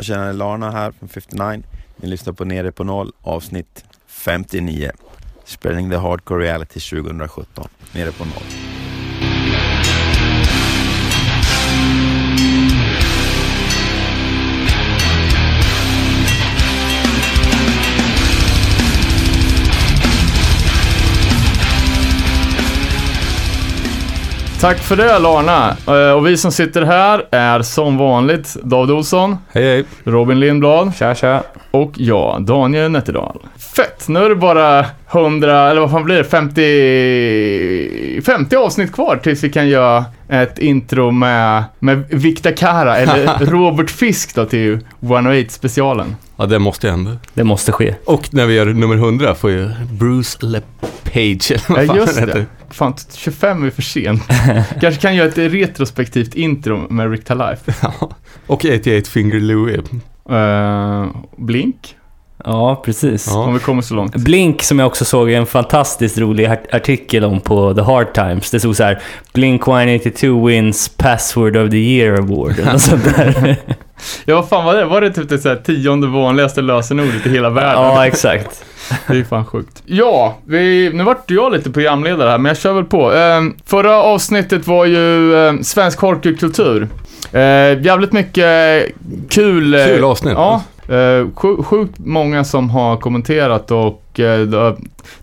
Jag känner Larna här från 59. Ni lyssnar på Nere på Noll avsnitt 59. Spelning the Hardcore Reality 2017. Nere på Noll. Tack för det Larna. Eh, Och vi som sitter här är som vanligt David Olsson, Hej hej. Robin Lindblad Tja tja. och jag, Daniel Nätterdal. Fett! Nu är det bara 100, eller vad fan blir det, 50, 50 avsnitt kvar tills vi kan göra ett intro med, med Victor Kara, eller Robert Fisk då till 108-specialen. Ja, det måste hända. Det måste ske. Och när vi gör nummer 100 får ju Bruce LePage, eller vad Ja fan just han heter. Fan, 25 är för sent. Kanske kan göra ett retrospektivt intro med Rick Life. Ja. Och 88 Finger Louie. Uh, Blink, Ja, precis. Ja. om vi kommer så långt. Blink som jag också såg en fantastiskt rolig art- artikel om på The Hard Times. Det stod så här Blink 182 wins Password of the Year Award eller något sånt där. Ja, vad fan var det? Var det typ det så här tionde vanligaste lösenordet i hela världen? ja, exakt. Det är fan sjukt. Ja, vi, nu vart jag lite programledare här, men jag kör väl på. Eh, förra avsnittet var ju eh, svensk hardcore-kultur. Eh, jävligt mycket kul... eh, Kul avsnitt. Ja. Eh, sju- sjukt många som har kommenterat och eh,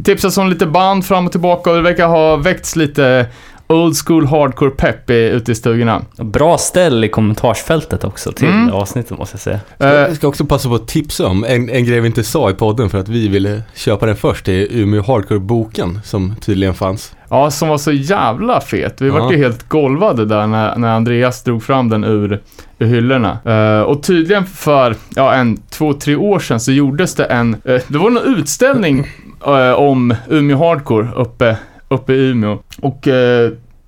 tipsats om lite band fram och tillbaka och det verkar ha väckts lite old school hardcore pepp ute i stugorna. Bra ställ i kommentarsfältet också till Mm. avsnittet måste jag säga. Eh, Jag ska också passa på att tipsa om en, en grej vi inte sa i podden för att vi ville köpa den först. Det är Umeå Hardcore-boken som tydligen fanns. Ja, som var så jävla fet. Vi Ja. vart ju helt golvade där när, när Andreas drog fram den ur, ur hyllorna. Eh, och tydligen för, ja, en två, tre år sedan så gjordes det en, eh, det var en utställning eh, om Umeå Hardcore uppe, uppe i Umeå. Och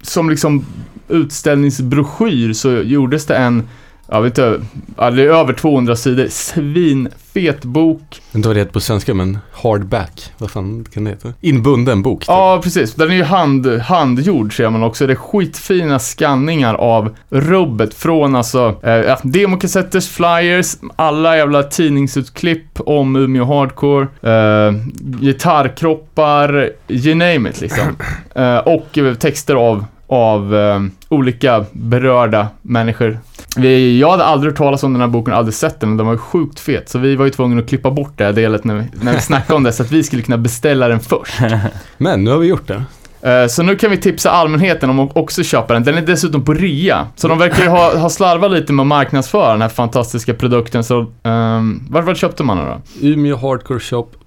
som liksom utställningsbroschyr så gjordes det en, jag vet inte, ja, det är över 200 sidor, svinfet bok. Inte vad det heter på svenska men hardback. Vad fan kan det heta? Inbunden bok. typ. Ja, precis. Den är ju hand, handgjord ser man också. Det är skitfina skanningar av rubbet från alltså eh, ja, demokassetters, flyers, alla jävla tidningsutklipp om Umeå Hardcore, eh, gitarrkroppar, you name it liksom. Eh, och texter av, av eh, olika berörda människor. Vi, jag hade aldrig hört talas om den här boken, aldrig sett den, den var ju sjukt fet. Så vi var ju tvungna att klippa bort det här delet när vi, när vi snackade om det, så att vi skulle kunna beställa den först. Men nu har vi gjort det. Eh, Så nu kan vi tipsa allmänheten om att också köpa den. Den är dessutom på rea. Så de verkar ju ha, ha slarvat lite med att marknadsföra den här fantastiska produkten. Så um, vart, vart köpte man den då?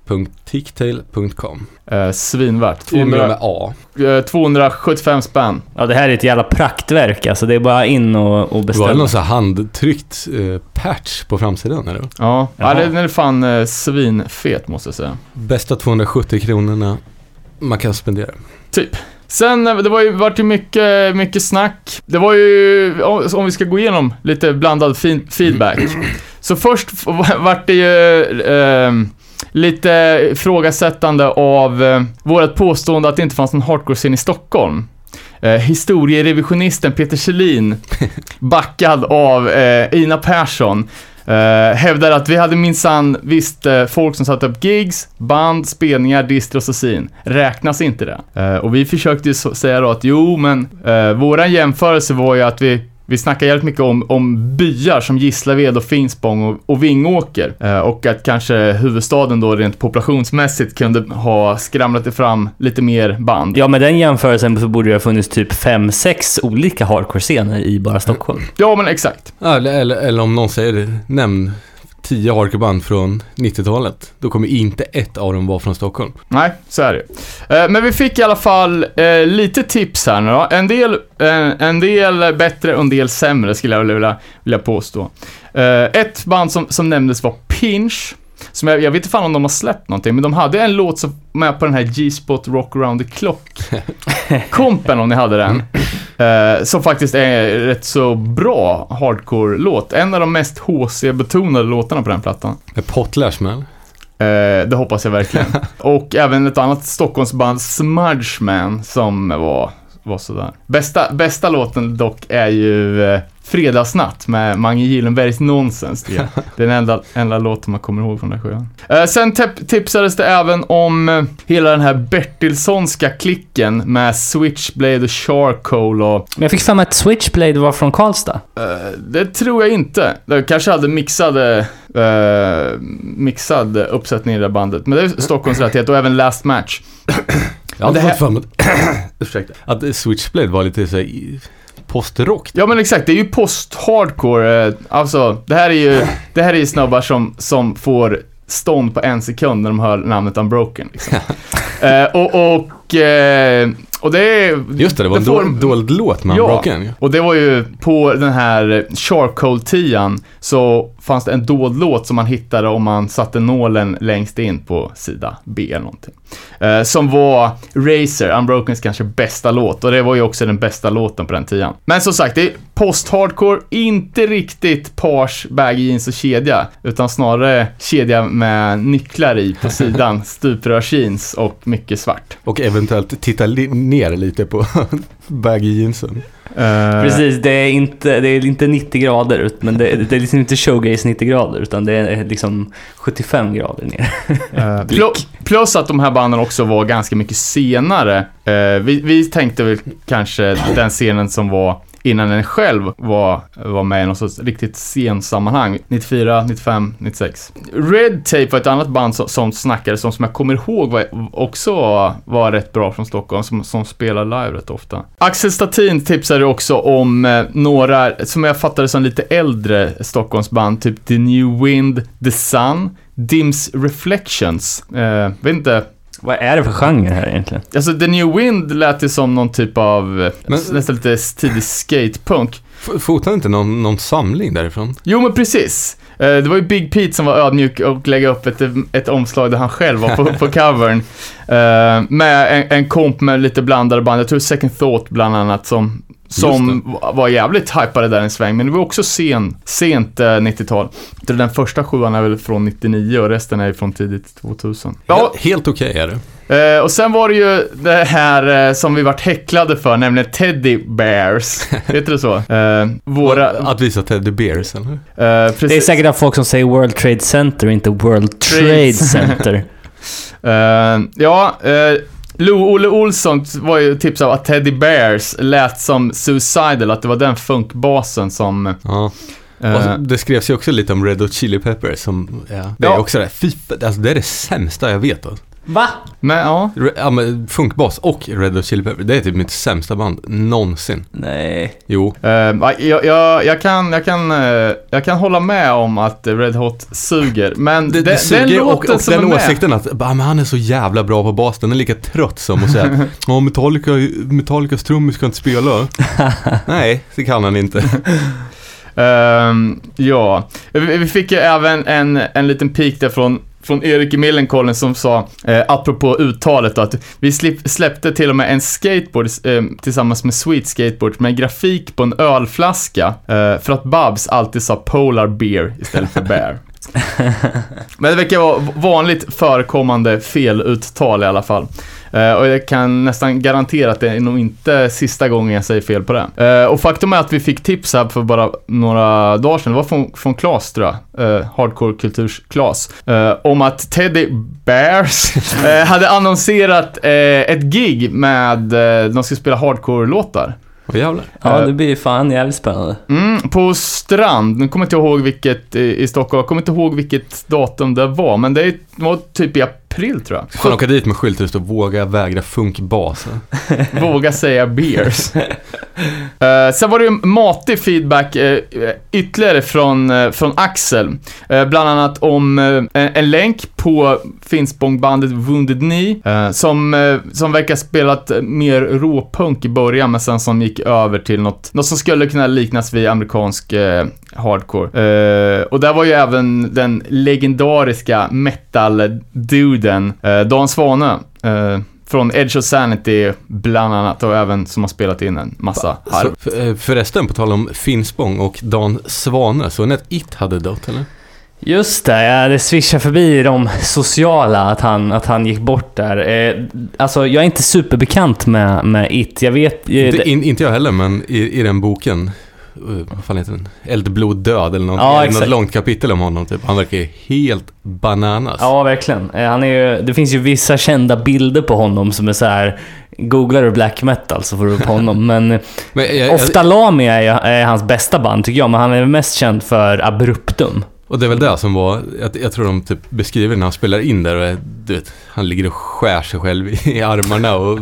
Umeåhardcoreshop.ticktail.com Uh, svinvärt. Umeå 200, med A. eh, 275 spänn. Ja, det här är ett jävla praktverk alltså. Det är bara in och, och Det var beställa. någon sån här handtryckt eh, patch på framsidan eller? Ja, ja den är fan uh, svinfet måste jag säga. Bästa 270 kronorna man kan spendera. Typ. Sen, eh, det var ju, vart ju mycket, mycket snack. Det var ju, om vi ska gå igenom lite blandad feedback. Så först vart det ju ehm, lite ifrågasättande av eh, vårt påstående att det inte fanns någon hardcore-scen i Stockholm. Eh, historierevisionisten Peter Kjellin, backad av eh, Ina Persson, eh, hävdar att vi hade minsann visst eh, folk som satte upp gigs, band, spelningar, distros och sin. Räknas inte det? Eh, och vi försökte ju säga då att jo, men eh, våran jämförelse var ju att vi vi snackar jävligt mycket om, om byar som Gislaved och Finspång och, och Vingåker. Eh, och att kanske huvudstaden då rent populationsmässigt kunde ha skramlat fram lite mer band. Ja, med den jämförelsen så borde det ha funnits typ fem sex olika hardcore-scener i bara Stockholm. Ja, men exakt. Eller, eller, eller om någon säger, nämn 10 hardcoreband från 90-talet. Då kommer inte ett av dem vara från Stockholm. Nej, så är det eh, Men vi fick i alla fall eh, lite tips här nu då. En del, eh, en del bättre och en del sämre skulle jag vilja, vilja påstå. Eh, ett band som, som nämndes var Pinch. Som jag, jag vet inte fan om de har släppt någonting, men de hade en låt som med på den här G-spot Rock around the clock. Kompen om ni hade den. Eh, som faktiskt är rätt så bra hardcore-låt. En av de mest HC-betonade låtarna på den plattan. Med Potlash med. Eh, det hoppas jag verkligen. och även ett annat Stockholmsband, Smudgeman, som var var sådär. Bästa, bästa låten dock är ju eh, Fredagsnatt med Mange Gyllenbergs Nonsens. Det är den enda, enda låten man kommer ihåg från den skivan. Eh, sen tip- tipsades det även om eh, hela den här Bertilssonska klicken med Switchblade och Charcoal och Men jag fick för mig att Switchblade var från Karlstad. Eh, det tror jag inte. De kanske hade mixade, mixad uppsättning i det där bandet. Men det är Stockholmsrelaterat och även Last Match. Jag har det alltid här- fått för mig att, ursäkta, att Switchblade var lite så här i- postrock. Ja men exakt, det är ju post-hardcore. eh, Alltså, det här är ju, det här är ju snubbar som, som får stånd på en sekund när de hör namnet Unbroken. Liksom. Eh, och, och, eh, och det är... Just det, det var en får- dold, låt med Ja. Unbroken. Och det var ju på den här Charcoal-tian så fanns det en dold låt som man hittade om man satte nålen längst in på sida B eller någonting. Eh, som var Razer, Unbrokens kanske bästa låt och det var ju också den bästa låten på den tian. Men som sagt, det är post-hardcore, inte riktigt pars, baggy jeans och kedja, utan snarare kedja med nycklar i på sidan, stuprörsjeans och mycket svart. Och eventuellt titta ner lite på baggy jeansen. Eh, Precis, det är inte, det är inte 90 grader, ut- men det, det är liksom inte showgaze 90 grader, utan det är liksom 75 grader ner. Pl- plus att de här banden också var ganska mycket senare. Eh, vi, vi tänkte väl kanske den scenen som var innan den själv var, var med i något sorts riktigt sen sammanhang. 94, 95, 96. Red Tape var ett annat band som, som snackades om, som jag kommer ihåg var, också var, var rätt bra från Stockholm, som, som spelar live rätt ofta. Axel Statin tipsade också om eh, några, som jag fattade som lite äldre Stockholmsband, typ The New Wind, The Sun, Dims Reflections. Eh, vet inte. Vad är det för genre här egentligen? Alltså The New Wind lät ju som någon typ av, Men- nästan lite tidig skatepunk. Fotade inte någon, någon samling därifrån? Jo men precis. Eh, Det var ju Big Pete som var ödmjuk och lägga upp ett, ett omslag där han själv var på, på covern. Eh, Med en, en komp med lite blandade band. Jag tror Second Thought bland annat som, som var jävligt hypade där en sväng. Men det var också sen, sent eh, 90-tal. Jag tror Den första sjuan är väl från 99 och resten är från tidigt 2000. Ja, Helt, okej är det. Eh, och sen var det ju det här eh, som vi vart häcklade för, nämligen Teddy Bears. Heter det så? Eh, våra... Att visa Teddy Bears, eller? eh. Det är säkert att folk som säger World Trade Center, inte World Trade. Center. Eh, ja, uh, Lo-Olle Olsson var ju tips av att Teddy Bears lät som Suicidal, att det var den funkbasen som... Ja. eh, Och det skrevs ju också lite om Red Hot Chili Peppers som, ja, det är Ja. också det. Fy, alltså det är det sämsta jag vet. Alltså. Va? men ja. Re- Ja, men funkbas och Red Hot Chili Peppers, det är typ mitt sämsta band någonsin. Nej. Jo. Ja, jag, jag, jag, kan, jag, kan, eh, jag kan hålla med om att Red Hot suger, men Det, den, det den suger och, låten och som den är med... åsikten att bara, men han är så jävla bra på bas, den är lika trött som att säga att ja, Metallica, Metallicas trummis ska inte spela. Nej, det kan han inte. Ehm, ja, vi vi fick ju även en, en liten pik där från från Erik i Millencolin som sa, eh, apropå uttalet då, att vi släppte till och med en skateboard eh, tillsammans med Sweet Skateboard med grafik på en ölflaska eh, för att Babs alltid sa Polar Beer istället för Bear. Men det verkar vara vanligt förekommande feluttal i alla fall. Uh, och jag kan nästan garantera att det är nog inte sista gången jag säger fel på det. Uh, och faktum är att vi fick tips här för bara några dagar sedan, det var från, från Klas tror jag, uh, Hardcore Kulturs Klas, om att Teddy Bears hade annonserat ett gig med, de skulle spela hardcore-låtar. Åh jävlar. Ja, Eh, det blir fan jävligt spännande. Mm, på Strand, nu kommer jag inte ihåg vilket i, i Stockholm, jag kommer inte ihåg vilket datum det var, men det var typ i april tror jag. Fan åka dit med skyltar där det står våga vägra funkbas. Våga säga beers. Eh, sen var det ju matig feedback uh, ytterligare från, eh, från Axel. Eh, bland annat om eh, en, länk på Finspångbandet Wounded Knee, som, som verkar spelat mer råpunk i början, men sen som gick över till något, något som skulle kunna liknas vid amerikansk hardcore. Eh, och där var ju även den legendariska metal-duden eh, Dan Svane. eh, från Edge of Sanity bland annat och även som har spelat in en massa harv. För, förresten, på tal om Finspång och Dan Svane, så ni att It hade dött eller? Just det, ja, det svischar förbi de sociala att han, att han gick bort där. Eh, alltså, jag är inte superbekant med, med It. Jag vet... Eh, Inte, det- in, inte jag heller, men i, i den boken, uh, vad fan heter den? Eldblod död eller någonting. Ja, något långt kapitel om honom typ. Han verkar ju helt bananas. Ja, verkligen. Eh, Han är ju, det finns ju vissa kända bilder på honom som är så här. Googlar du black metal så får du upp honom. Men Men jag, jag, ofta Lamia är, är hans bästa band tycker jag, men han är mest känd för Abruptum. Och det är väl det som var, jag, jag tror de typ beskriver när han spelar in där och du vet, han ligger och skär sig själv i, armarna och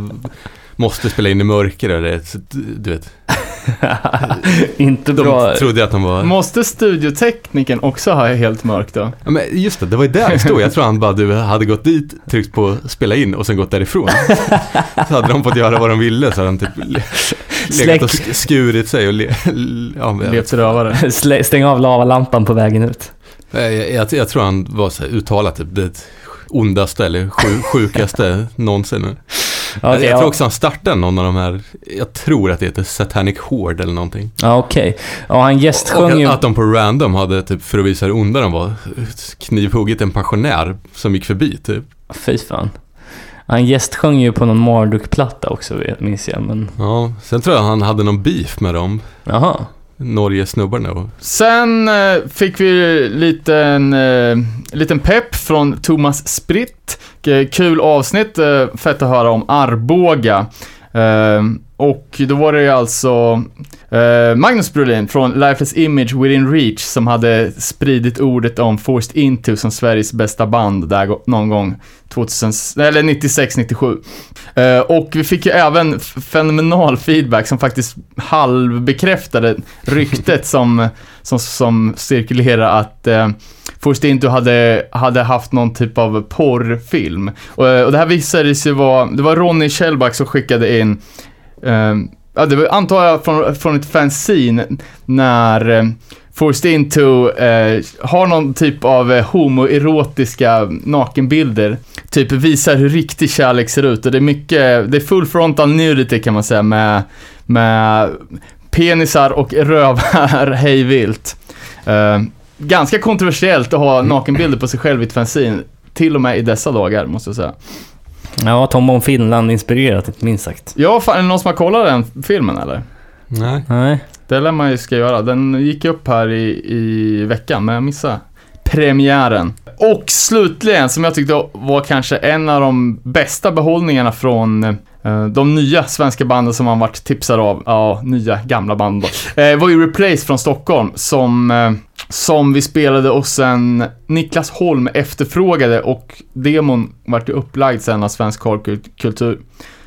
måste spela in i mörker och det, du vet. inte De bra. trodde att han var... Måste studiotekniken också ha helt mörkt då? Ja, men just det, det var ju där det stod. Jag tror han bara du hade gått dit, tryckt på spela in och sen gått därifrån. Så hade de fått göra vad de ville så hade han typ le- legat och sk- skurit sig och le, ja, Levt rövare. Stäng av lavalampan på vägen ut. jag, jag, jag tror han var så här uttalat typ det ondaste eller sju, sjukaste någonsin. Ja, jag, okej, jag tror också han startade någon av de här, jag tror att det heter Satanic Horde eller någonting. Ja, okej. Ja, han gästsjöng ju... att, de på random hade typ, för att visa hur onda de var, knivhuggit en pensionär som gick förbi typ. Fy fan. Han gästsjöng ju på någon Marduk-platta också, vet- minns jag. Men... Ja, sen tror jag han hade någon beef med dem, Jaha. Norge-snubbarna. Sen eh, fick vi liten, eh, liten pepp från Thomas Spritt. Eh, kul avsnitt, eh, fett att höra om Arboga. Eh, och då var det ju alltså eh, Magnus Brolin från Lifeless Image Within Reach som hade spridit ordet om Forced Into som Sveriges bästa band där någon gång 2000, eller 96-97. Eh, och vi fick ju även fenomenal feedback som faktiskt halvbekräftade ryktet som, som, som cirkulerar att eh, Forced Into hade, hade haft någon typ av porrfilm. Och, eh, och det här visade sig vara, det var Ronny Kjellback som skickade in Ja, det var, antar jag från, från ett fanzine när eh, Forced Into eh, har någon typ av eh, homoerotiska nakenbilder. Typ visar hur riktig kärlek ser ut och det är mycket, det är full frontal nudity kan man säga med, med penisar och rövar hejvilt. Eh, ganska kontroversiellt att ha nakenbilder på sig själv i ett fanzine. Till och med i dessa dagar, måste jag säga. Ja, Tom om Finland inspirerat, inte minst sagt. Ja, fan, är det någon som har kollat den filmen eller? Nej. Nej. Det lär man ju ska göra. Den gick upp här i, i veckan, men jag missade premiären. Och slutligen, som jag tyckte var kanske en av de bästa behållningarna från eh, de nya svenska banden som man varit tipsad av, ja, nya gamla band då, eh, var ju Replace från Stockholm som, eh, som vi spelade och sen Niklas Holm efterfrågade och demon vart ju upplagd sen av Svensk Korkultur.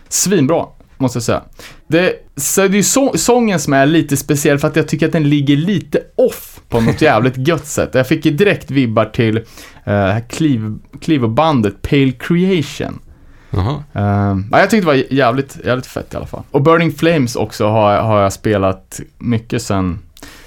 Svinbra, måste jag säga. Det, så det är ju så, sången som är lite speciell för att jag tycker att den ligger lite off på något jävligt gött sätt. Jag fick ju direkt vibbar till uh, Clevo-bandet Pale Creation. Uh, ja, jag tyckte det var jävligt, jävligt fett i alla fall. Och Burning Flames också har, har jag spelat mycket sen,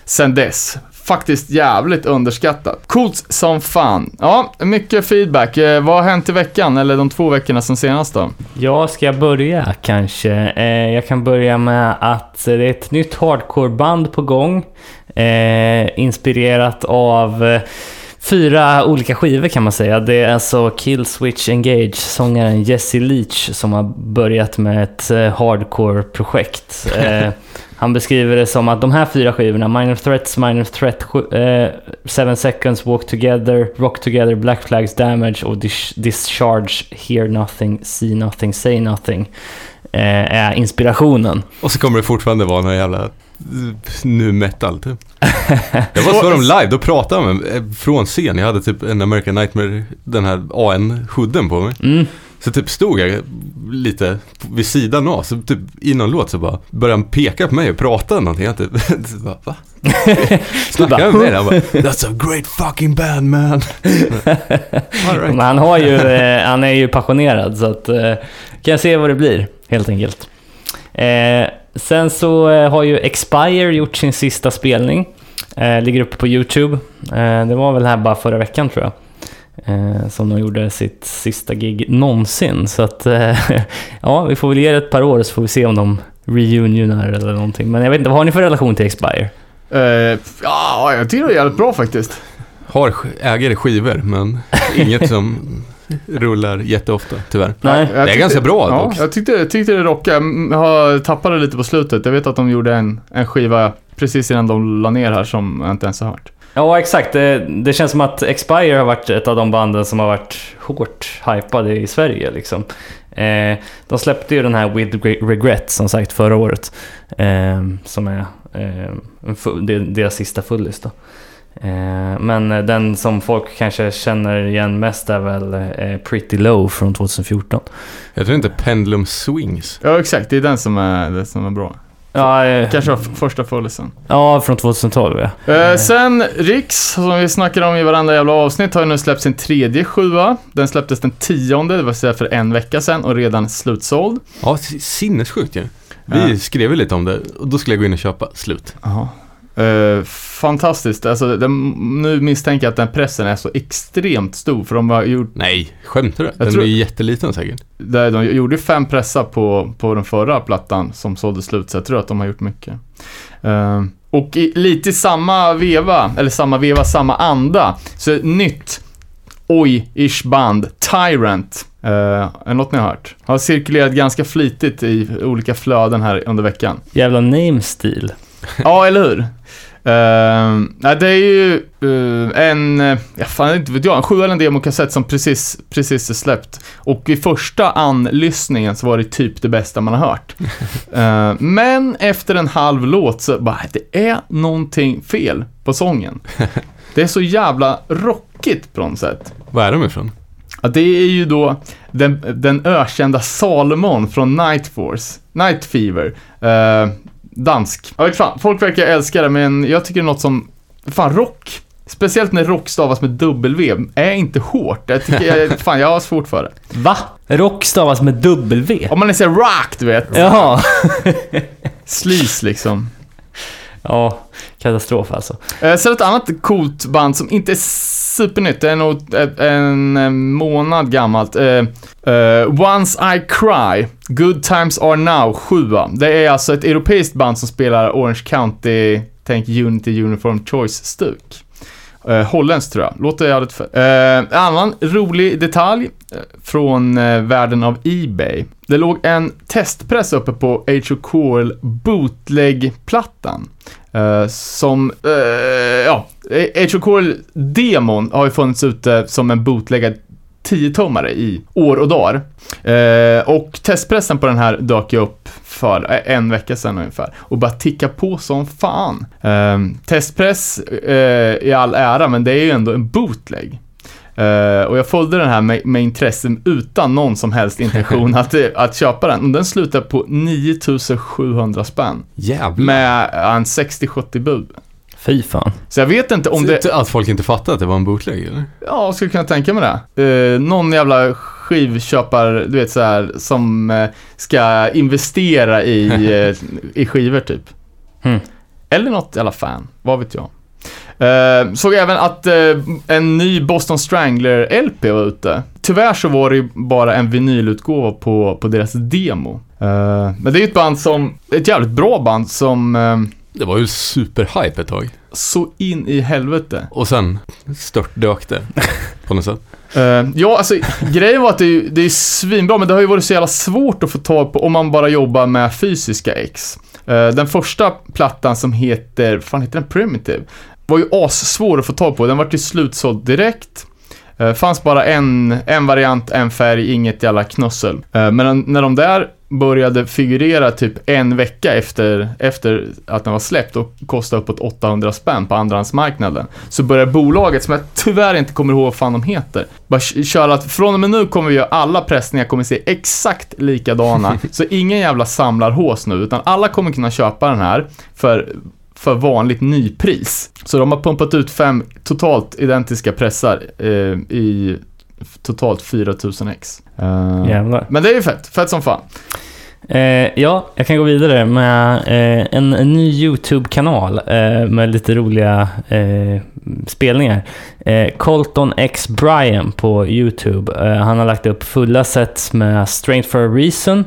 sen dess. Faktiskt jävligt underskattat. Coolt som fan. Ja, mycket feedback. Eh, vad har hänt i veckan, eller de två veckorna sen senast då? Ja, ska jag börja kanske? Eh, jag kan börja med att det är ett nytt hardcore-band på gång. Eh, inspirerat av eh, fyra olika skivor kan man säga. Det är alltså Killswitch Engage, sångaren Jesse Leach som har börjat med ett eh, hardcore-projekt. Eh, han beskriver det som att de här fyra skivorna, Minor Threats, Minor Threat, eh, Seven Seconds, Walk Together, Rock Together, Black Flags Damage och Dis- Discharge, Hear Nothing, See Nothing, Say Nothing, är inspirationen. Och så kommer det fortfarande vara någon jävla eh, nu metal typ. Jag var så dem live, då pratade de med, eh, från scen. Jag hade typ en American Nightmare, den här AN-hoodien på mig. Mm. Så typ stod jag lite vid sidan av, så typ i någon låt så bara började han peka på mig och prata någonting. Jag typ, så bara, va? Snackar han med mig? Han bara, That's a great fucking band man. All right. Men han, har ju, eh, han är ju passionerad så att eh, kan jag se vad det blir helt enkelt. Eh, sen så eh, har ju Expire gjort sin sista spelning. Eh, ligger uppe på YouTube. Eh, det var väl här bara förra veckan tror jag. Eh, som de gjorde sitt sista gig någonsin. Så att eh, ja, vi får väl ge det ett par år så får vi se om de reunionar eller någonting. Men jag vet inte, vad har ni för relation till Expire? Eh, ja, jag tycker det är jävligt bra faktiskt. har, äger skivor, men inget som rullar jätteofta, tyvärr. Nej. Det är tyckte- ganska bra Ja, dock. jag tyckte, tyckte det rockade. Jag tappade lite på slutet. Jag vet att de gjorde en, en skiva precis innan de la ner här som jag inte ens har hört. Ja, exakt. Det, det känns som att Expire har varit ett av de banden som har varit hårt hypade i Sverige. Liksom. Eh, de släppte ju den här With Re- Regret som sagt förra året. Eh, som är eh, deras sista fullis då. Eh, men eh, den som folk kanske känner igen mest är väl eh, Pretty Low från 2014. Jag tror inte Pendulum Swings. Ja, exakt. Det är den som är, det som är bra. Ja, eh, Kanske var första fullisen. ja från 2012 ja. Eh, sen Riks, som vi snackar om i varandra jävla avsnitt, har ju nu släppt sin tredje sjua. Den släpptes den tionde, det vill säga för en vecka sedan och redan slutsåld. Ja, sinnessjukt ju. Vi Ja. skrev ju lite om det och då skulle jag gå in och köpa. Slut. Jaha. Eh, fantastiskt. Alltså, den, nu misstänker jag att den pressen är så extremt stor, för de har gjort, Nej, skämtar du? Den tror- är ju jätteliten säkert. där de gjorde fem pressar på, på den förra plattan som sålde slut, så jag tror att de har gjort mycket. Eh, och i, lite i samma veva, eller samma veva, samma anda, så ett nytt oj-ish band, Tyrant. Uh, är något ni har hört? Har cirkulerat ganska flitigt i olika flöden här under veckan. Jävla name-stil. Ja, eller hur? Uh, nej, det är ju eh, en, uh, ja fan inte vet jag, en sju eller en demokassett som precis, precis är släppt. Och i första anlyssningen så var det typ det bästa man har hört. Eh, men efter en halv låt så bara, det är någonting fel på sången. Det är så jävla rockigt på något sätt. Var är de ifrån? Ja, det är ju då den, den ökända Salomon från Night Force, Night Fever. Dansk. Jag vet fan, folk verkar älska det, men jag tycker det är något som, fan rock. Speciellt när rock stavas med W, är inte hårt. Jag tycker, jag, fan jag har svårt för det. Va? Rock stavas med W? Om man så rock, du vet. Jaha. Sleaze liksom. Ja, katastrof alltså. Eh, sen ett annat coolt band som inte är supernytt, det är nog en, eh, månad gammalt. Uh, Once I Cry, Good Times Are Now, 7. Det är alltså ett europeiskt band som spelar Orange County, tänk Unity Uniform Choice-stuk. Uh, holländskt tror jag, låter jävligt för... Uh, en annan rolig detalj från eh, världen av Ebay. Det låg en testpress uppe på H.O.K.L. Bootleg-plattan. Eh, som, uh, ja, H.O.K.L-demon har ju funnits ute som en bootleggad 10-tummare i år och dagar. Eh, och testpressen på den här dök ju upp för en vecka sedan ungefär och bara ticka på som fan. Eh, testpress eh, i all ära, men det är ju ändå en bootleg. Eh, och jag följde den här med, med intresse utan någon som helst intention att, att köpa den. Och den slutade på 9700 spänn. Jävlar. Med en 60-70 bud. Fy fan. Så jag vet inte om det... Att folk inte fattade att det var en bootleg eller? Ja, jag skulle kunna tänka mig det. Eh, någon jävla skivköpare, du vet så här, som eh, ska investera i, eh, i skivor typ. Hmm. Eller något jävla fan, vad vet jag. Eh, såg även att eh, en ny Boston Strangler-LP var ute. Tyvärr så var det ju bara en vinylutgåva på, på deras demo. Eh, men det är ju ett band som, ett jävligt bra band som eh, Det var ju superhype ett tag. så in i helvete. Och sen störtdök det. På något sätt. Eh, ja, alltså grejen var att det är, det är svinbra, men det har ju varit så jävla svårt att få tag på om man bara jobbar med fysiska ex. Eh, den första plattan som heter, fan heter den Primitive? Var ju assvår att få tag på, den var till slutsåld direkt. Uh, fanns bara en, en variant, en färg, inget jävla knussel. Eh, men när de där började figurera typ en vecka efter, efter att den var släppt och kostade uppåt 800 spänn på andrahandsmarknaden. Så började bolaget, som jag tyvärr inte kommer ihåg vad fan de heter, bara köra att från och med nu kommer vi göra alla pressningar kommer se exakt likadana. så ingen jävla samlarhås nu, utan alla kommer kunna köpa den här för för vanligt nypris. Så de har pumpat ut fem totalt identiska pressar eh, i totalt 4000 ex. Eh, Jävlar. Men det är ju fett, fett som fan. Eh, ja, jag kan gå vidare med eh, en, en ny YouTube-kanal eh, med lite roliga eh, spelningar. Eh, Colton X Brian på YouTube. Han har lagt upp fulla sets med Strength for a Reason.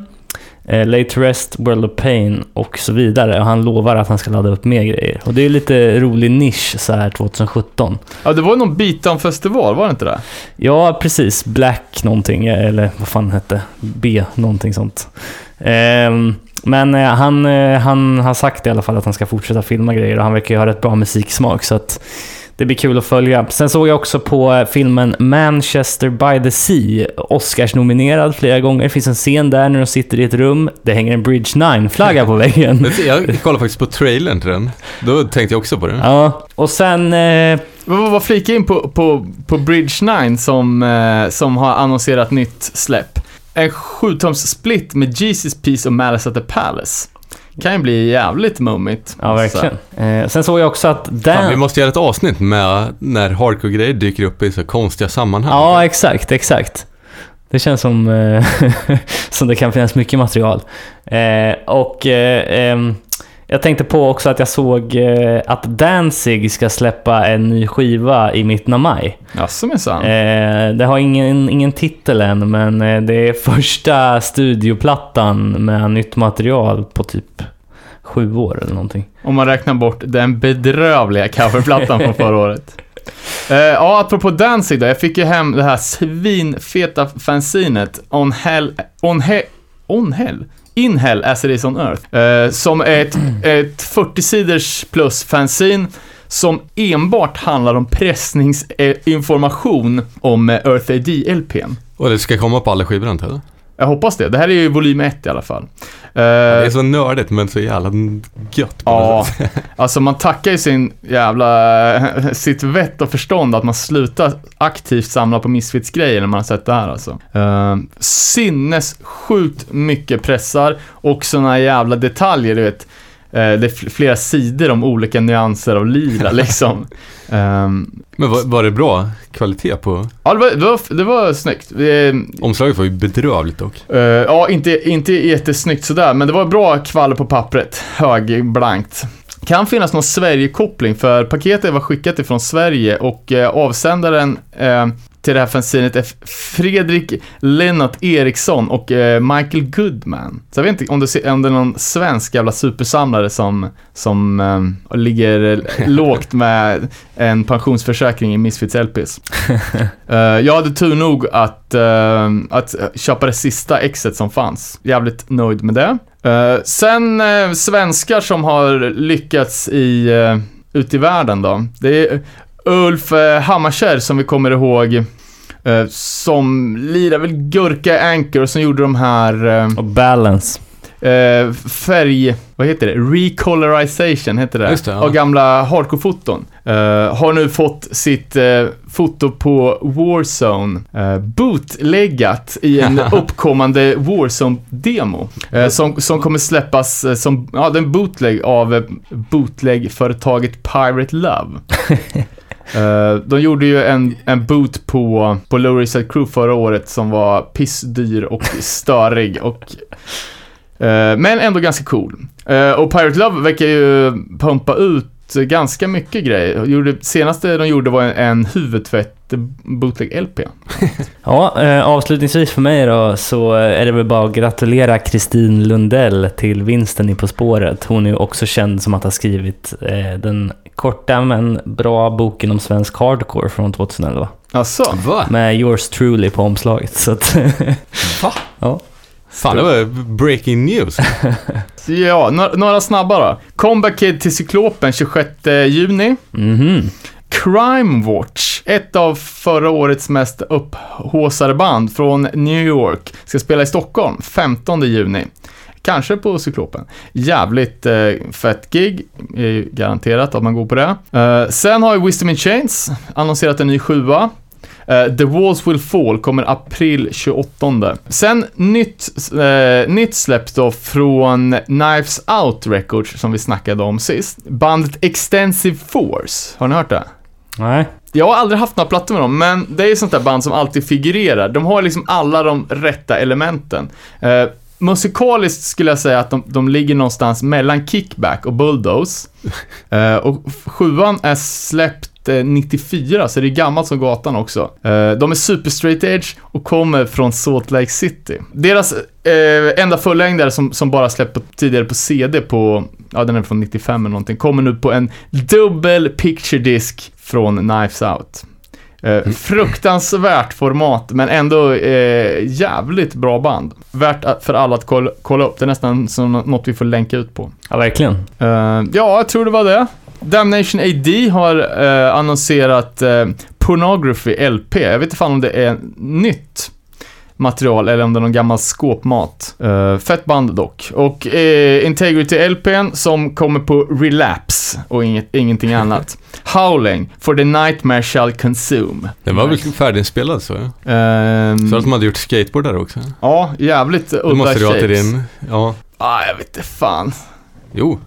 Eh, Late Rest, World of Pain och så vidare. Och han lovar att han ska ladda upp mer grejer. Och det är lite rolig nisch så här 2017. Ja, det var ju någon beatdown-festival, var det inte det? Ja, precis. Black någonting, eller vad fan hette B, någonting sånt. Ehm, men eh, han, eh, han har sagt i alla fall att han ska fortsätta filma grejer och han verkar ju ha rätt bra musiksmak så att det blir kul att följa. Sen såg jag också på eh, filmen Manchester by the Sea, Oscars-nominerad flera gånger. Det finns en scen där när de sitter i ett rum. Det hänger en Bridge 9-flagga på väggen. Jag kollade faktiskt på trailern till den. Då tänkte jag också på den. Ja, och sen... Eh, Vad vad flika in på, på, på Bridge 9 som, eh, som har annonserat nytt släpp. En 7-tums split med Jesus Piece och Malice at the Palace. Kan ju bli jävligt mummigt. ja, verkligen. Eh, sen såg jag också att Fan, Dan... vi måste göra ett avsnitt med när hardcore-grejer dyker upp i så konstiga sammanhang. Ja, exakt, exakt. Det känns som, eh, som det kan finnas mycket material. Eh, och eh, jag tänkte på också att jag såg eh, att Danzig ska släppa en ny skiva i mitten av maj. Jaså minsann. Eh, det har ingen, ingen titel än, men eh, det är första studioplattan med nytt material på typ sju år eller någonting. Om man räknar bort den bedrövliga coverplattan från förra året. Eh, ja, apropå Danzig då. Jag fick ju hem det här svinfeta fanzinet On Hell... On Hell... On Hell? In Hell as it is on Earth. Eh, som är ett, ett 40-siders plus fanzine som enbart handlar om pressningsinformation om eh, Earth AD-LPn. Och det ska komma på alla skivor antar jag? Jag hoppas det. Det här är ju volym 1 i alla fall. Det är Eh, så nördigt men så jävla gött på Ja, alltså man tackar ju sin jävla, sitt vett och förstånd att man slutar aktivt samla på Misfits-grejer när man har sett det här alltså. Uh, sinnessjukt mycket pressar och såna jävla detaljer, du vet. Eh, det är fl- flera sidor om olika nyanser av lila liksom. Ehm, Men var, var det bra kvalitet på? ja, det var, det var, det var snyggt. Eh, Omslaget var ju bedrövligt dock. Eh, ja, inte, inte jättesnyggt sådär, men det var bra kvalitet på pappret. Högblankt. Kan finnas någon Sverige-koppling, för paketet var skickat ifrån Sverige och eh, avsändaren eh, till det här fanzinet är Fredrik Lennart Eriksson och eh, Michael Goodman. Så jag vet inte om det, se- om det är någon svensk jävla supersamlare som, som eh, ligger lågt med en pensionsförsäkring i Misfits LPs. Eh, jag hade tur nog att, eh, att köpa det sista exet som fanns. Jävligt nöjd med det. Eh, sen eh, svenskar som har lyckats i, ute i världen då. Det är Ulf uh, Hammarskär som vi kommer ihåg. eh, som lirar väl Gurka Anchor och som gjorde de här eh, Och Balance. eh, färg... Vad heter det? Recolorization heter det. Just det, ja. Av gamla hardcore-foton. Eh, har nu fått sitt eh, foto på Warzone uh, bootleggat i en uppkommande Warzone-demo. eh, som, som kommer släppas eh, som, ja, den bootleg av bootleg-företaget Pirate Love. Eh, de gjorde ju en, en boot på, på Low Reset Crew förra året som var pissdyr och störig och uh, men ändå ganska cool. Uh, och Pirate Love verkar ju pumpa ut ganska mycket grejer. Gjorde, senaste de gjorde var en, en huvudtvätt bootleg LP. Ja, eh, avslutningsvis för mig då så är det väl bara att gratulera Kristin Lundell till vinsten i På spåret. Hon är ju också känd som att ha skrivit eh, den korta men bra boken om svensk hardcore från 2011. Alltså, Va? Med yours truly på omslaget. Så att, Va? ja. Fan, det var breaking news. ja, några, några snabba då. Comeback Kid till Cyklopen 26 juni. Mhm. Crime Watch, ett av förra årets mest upphaussade band från New York, ska spela i Stockholm 15 juni. Kanske på Cyklopen. Jävligt eh, fett gig, är garanterat att man går på det. Eh, sen har ju Wisdom in Chains annonserat en ny sjua. Eh, The Walls Will Fall kommer april 28. Sen nytt, eh, nytt släpp då från Knives Out Records som vi snackade om sist. Bandet Extensive Force, har ni hört det? Nej. Jag har aldrig haft några plattor med dem, men det är ju sånt där band som alltid figurerar. De har liksom alla de rätta elementen. Eh, musikaliskt skulle jag säga att de, de ligger någonstans mellan Kickback och Bulldoze. Eh, och sjuan är släppt eh, 94, så det är gammalt som gatan också. Eh, de är super straight edge och kommer från Salt Lake City. Deras eh, enda fullängdare som, som bara släppte tidigare på CD på, ja den är från 95 eller någonting, kommer nu på en dubbel picture disc från Knives Out. Eh, fruktansvärt format, men ändå eh, jävligt bra band. Värt för alla att kolla, kolla upp. Det är nästan som något vi får länka ut på. Ja, verkligen. Eh, ja, jag tror det var det. Damnation AD har eh, annonserat eh, Pornography LP. Jag vet inte fan om det är nytt material eller om det är någon gammal skåpmat. Uh, fett band dock. Och eh, Integrity LPn som kommer på Relapse och inget, ingenting annat. Howling, for the nightmare shall consume. Den var väl färdiginspelad så ja. Ehm, Så att de hade gjort skateboard där också. ja, jävligt Det udda måste du ha till shapes. din... Ja. Ah, jag vet inte fan. Jo.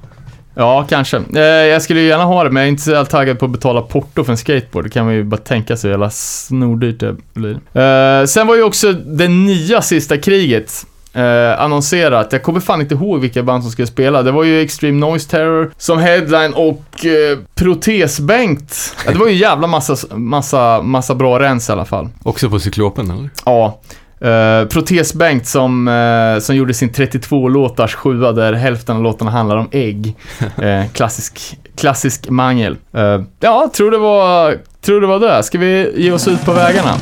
Ja, kanske. Eh, jag skulle ju gärna ha det, men jag är inte så taggad på att betala porto för en skateboard. Det kan man ju bara tänka sig hur jävla snordyrt det blir. Eh, sen var ju också det nya sista kriget eh, annonserat. Jag kommer fan inte ihåg vilka band som skulle spela. Det var ju Extreme Noise Terror som headline och eh, Protesbänkt. Ja, det var ju en jävla massa, massa, massa bra rens i alla fall. Också på Cyklopen eller? Ja. Uh, Protesbänkt som, eh, som gjorde sin 32-låtars sjua där hälften av låtarna handlar om ägg. Eh, klassisk, klassisk mangel. Eh, ja, tror det var, tror det var det. Ska vi ge oss ut på vägarna?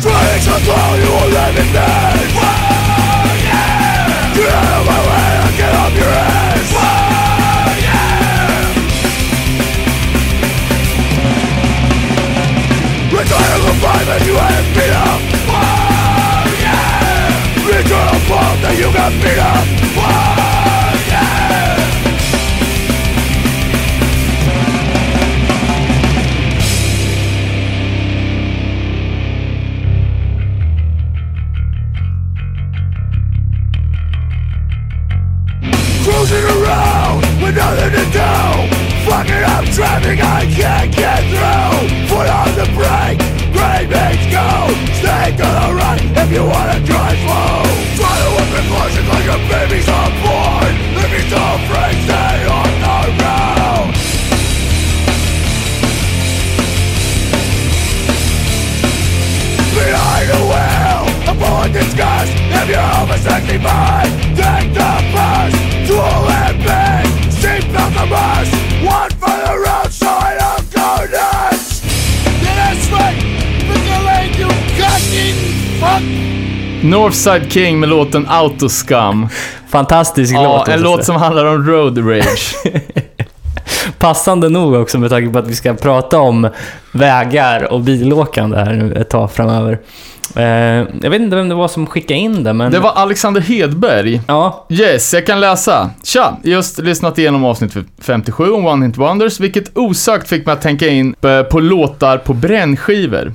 mentira Northside King med låten Autoscum. Fantastisk Ja, låt. en låt som handlar om road rage. Passande nog också med tanke på att vi ska prata om vägar och bilåkande här nu ett tag framöver. Eh, jag vet inte vem det var som skickade in det, men... Det var Alexander Hedberg. Ja, Yes, jag kan läsa. Tja! Just lyssnat igenom avsnitt 57 om One Hit Wonders, vilket osökt fick mig att tänka in eh, på låtar på brännskivor.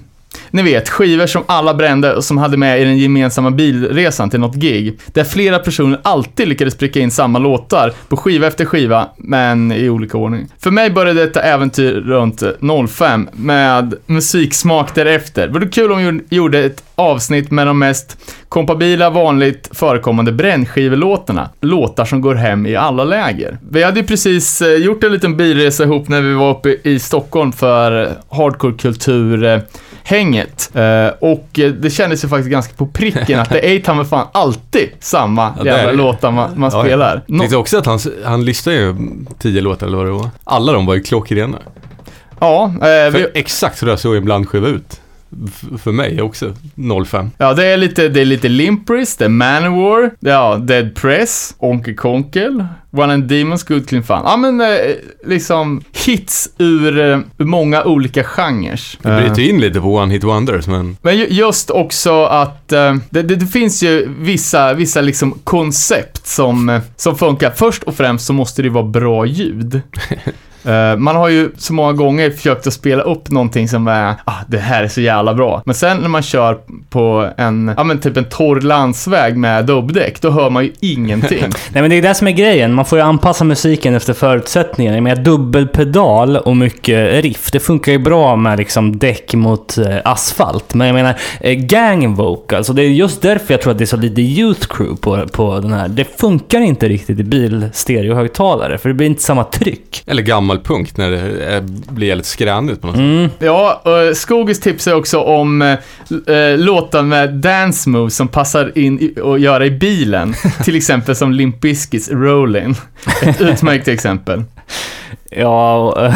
Ni vet, skivor som alla brände och som hade med i den gemensamma bilresan till något gig. Där flera personer alltid lyckades pricka in samma låtar på skiva efter skiva, men i olika ordning. För mig började detta äventyr runt 05 med musiksmak därefter. Vore det kul om vi gjorde ett avsnitt med de mest kompabila, vanligt förekommande brännskivelåtarna. Låtar som går hem i alla läger. Vi hade ju precis eh, gjort en liten bilresa ihop när vi var uppe i Stockholm för hardcore-kultur, eh, hardcore-kultur-hänget. Eh, Och eh, det kändes ju faktiskt ganska på pricken att det är ta mig fan alltid samma Ja, jävla låtar man, man Ja, spelar. Jag tänkte också att han, han listade ju tio låtar eller vad det var. Alla de var ju klockrena. Ja, eh, vi, exakt så där såg en blandskiva ut. För mig också, 05. Ja, det är lite, det är lite Limpris, det är Manowar, ja, Dead Press, Onkel Konkel, One and Demons, Good Clean Fun. Ja, men eh, liksom hits ur, eh, ur många olika genrer. Det bryter ju in lite på One Hit Wonders, men Men ju- just också att eh, det, det, det finns ju vissa, vissa liksom koncept som, eh, som funkar. Först och främst så måste det vara bra ljud. Eh, man har ju så många gånger försökt att spela upp någonting som är, ah, det här är så jävla bra. Men sen när man kör på en, ja men typ en torr landsväg med dubbdäck, då hör man ju ingenting. Nej men det är det som är grejen. Man får ju anpassa musiken efter förutsättningarna. Med dubbelpedal och mycket riff. Det funkar ju bra med liksom däck mot eh, asfalt. Men jag menar, eh, gang vocals. Och det är just därför jag tror att det är så lite youth crew på, på den här. Det funkar inte riktigt i bilstereohögtalare. För det blir inte samma tryck. eller gammal gammalpunkt när det eh, blir jävligt skränigt på något sätt. Mm. Ja, och Skogis tipsar också om eh, eh, låtar med dance moves som passar in i, att göra i bilen. Till exempel som Limp Bizkits Rollin. Ett utmärkt exempel. Ja, och,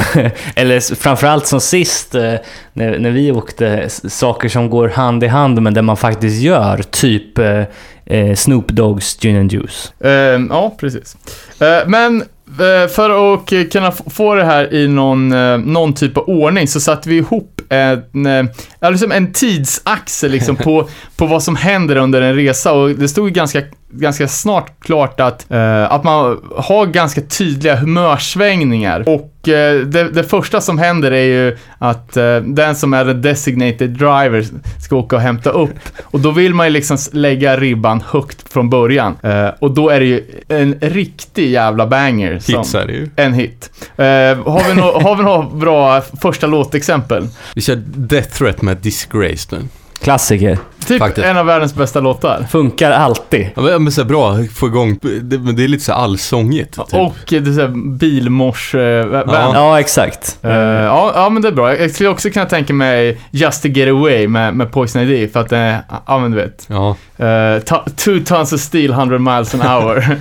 eller framförallt som sist eh, när, när vi åkte, saker som går hand i hand men där man faktiskt gör, typ eh, eh, Snoop Dogs Gin and Juice. Eh, ja, precis. Eh, men eh, för att kunna få det här i någon, eh, någon typ av ordning så satte vi ihop en, eh, liksom en tidsaxel liksom på, på vad som händer under en resa. Och det stod ganska, ganska snart klart att, eh, att man har ganska tydliga humörsvängningar och eh, det, det första som händer är ju att eh, den som är designated driver ska åka och hämta upp och då vill man ju liksom lägga ribban högt från början Eh, och då är det ju en riktig jävla banger. som- Hits är det ju. en hit. Eh, har, vi några bra första låtexempel? Vi kör Death Threat med Disgraced nu. Klassiker. Typ Faktiskt. en av världens bästa låtar. Funkar alltid. Ja, men, men så här bra, få igång, det, men det är lite så här allsångigt. Typ. Och det är så här bilmors... Uh, Ja. Ja, exakt. ja, ja, men det är bra. Jag skulle också kunna tänka mig Just to get away med, med Poison ID för att den är, ja men du vet. Ja, Uh, two tons of steel, 100 miles an hour.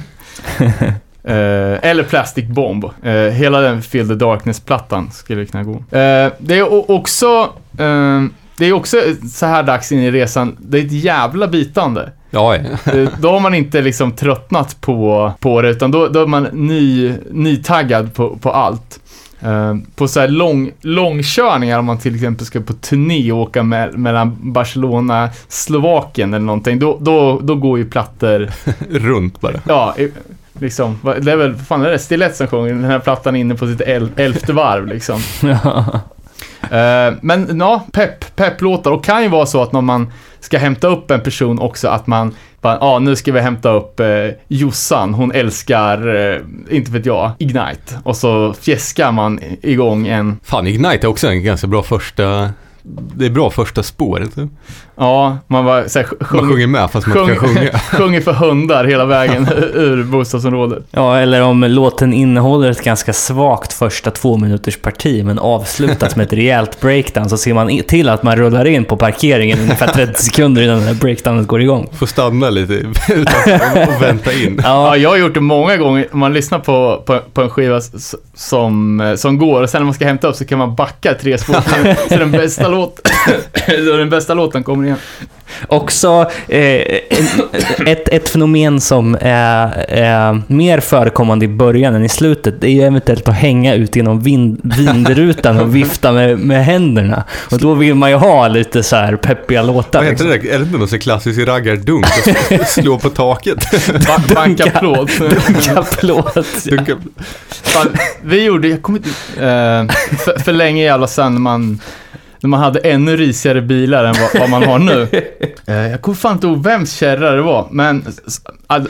Eh, eller Plastic Bomb. Eh, hela den Feel the Darkness-plattan skulle kunna gå. Eh, det är också... det är också så här dags in i resan, det är ett jävla bitande. ja, ja. Då har man inte liksom tröttnat på, på det, utan då, då är man ny, nytaggad på, på allt. Eh, på så här lång, långkörningar, om man till exempel ska på turné och åka me mellan Barcelona, Slovakien eller någonting, då, då, då går ju plattor, runt bara. ja, liksom, det är väl, fan är det, Stilett som sjunger den här plattan inne på sitt el, elfte varv liksom. Eh, Eh, men ja, pepp, pepplåtar. Och kan ju vara så att när man ska hämta upp en person också att man bara, ja nu ska vi hämta upp eh, Jossan, hon älskar, eh, inte vet jag, Ignite. Och så fjäskar man igång en, Fan, Ignite är också en ganska bra första... Det är bra första spår. Typ. ja, man bara så här, Man sjung, sjunger med fast man inte kan sjunga. sjunger för hundar hela vägen ur bostadsområdet. Ja, eller om låten innehåller ett ganska svagt första två minuters parti men avslutas med ett rejält breakdown så ser man till att man rullar in på parkeringen ungefär 30 sekunder innan det breakdownet går igång. Får stanna lite och vänta in. Ja, Ja, jag har gjort det många gånger. Man lyssnar på, på, på en skiva som, eh, som går och sen när man ska hämta upp så kan man backa tre spår. Så den bästa låten, då den bästa låten kommer igen. också eh, ett, ett fenomen som är, är mer förekommande i början än i slutet, det är ju eventuellt att hänga ut genom vind, vindrutan och vifta med, med händerna. Och då vill man ju ha lite så här peppiga låtar. Vad heter liksom. det? Är det inte någon sån klassisk raggardunk? Att Slå på taket? Ba- Banka Dunka. plåt. Dunka plåt. Dunka. Fan, vi gjorde, jag kommer inte, eh, för, för länge jävla sedan när man, när man hade ännu risigare bilar än vad, vad man har nu. Eh, jag kommer fan inte ihåg vems kärra det var, men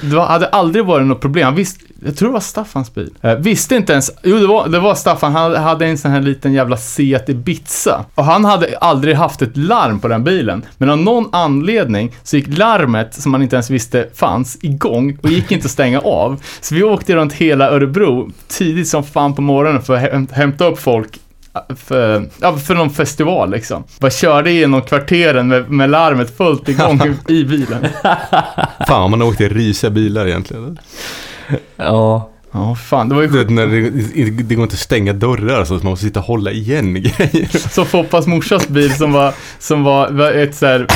det hade aldrig varit något problem. Visst, jag tror det var Staffans bil. Eh, visste inte ens, jo det var, det var Staffan, han hade- en sån här liten jävla Seat Ibiza. Och han hade aldrig haft ett larm på den bilen. Men av någon anledning så gick larmet, som man inte ens visste fanns, igång och gick inte att stänga av. Så vi åkte runt hela Örebro tidigt som fan på morgonen för att häm- hämta upp folk för, ja, för någon festival liksom. Bara körde genom kvarteren med, med larmet fullt igång i bilen. Fan, man har åkt i risiga bilar egentligen. Ja. Ja, fan. Det var ju Du vet, när det, det går inte att stänga dörrar så att man måste sitta och hålla igen grejer. så Foppas morsas bil som var, som var, var ett så här,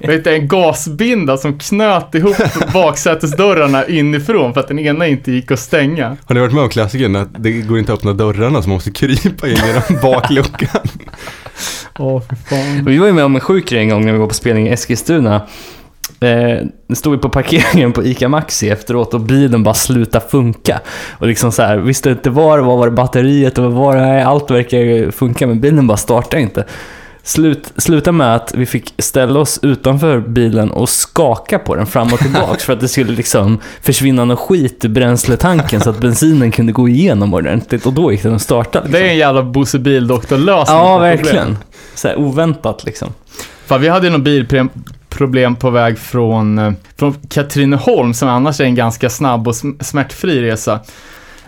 ett, det, en gasbinda som knöt ihop baksätesdörrarna inifrån för att den ena inte gick att stänga. Har ni varit med om klassikern att det går inte att öppna dörrarna så man måste krypa in genom bakluckan? Åh, fy fan. Vi var ju med om en sjuk en gång när vi var på spelning i Eskilstuna. Eh, stod vi på parkeringen på ICA Maxi efteråt och bilen bara slutade funka. Och liksom så här, visste inte var det var, var det batteriet och vad var det? Nej, Allt verkar funka men bilen bara startade inte. Slut, sluta med att vi fick ställa oss utanför bilen och skaka på den fram och tillbaks för att det skulle liksom försvinna något skit i bränsletanken så att bensinen kunde gå igenom ordentligt och då gick den att starta. Liksom. Det är en jävla Bosse Bil-doktor-lösning. Ja, verkligen. Så här, oväntat liksom. Fan, vi hade ju någon bilproblem på väg från, eh, från Katrineholm, som annars är en ganska snabb och sm- smärtfri resa.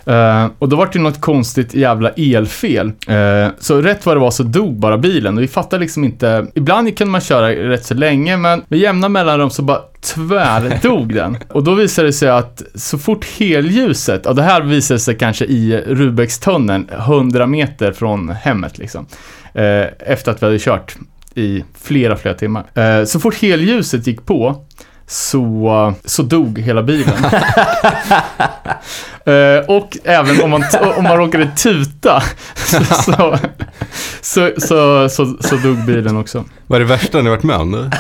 Eh, och då var det ju något konstigt jävla elfel. Eh, så rätt vad det var så dog bara bilen och vi fattade liksom inte. Ibland kunde man köra rätt så länge men med jämna mellanrum så bara tvärdog den. Och då visade det sig att så fort helljuset, och det här visade sig kanske i Rubekstunneln, 100 meter från hemmet liksom. Eh, efter att vi hade kört i flera, flera timmar. Eh, så fort helljuset gick på så, så dog hela bilen. Eh, och även om man, om man råkade tuta så, så, så, så, så, så dog bilen också. Vad är det värsta ni varit med om? nu?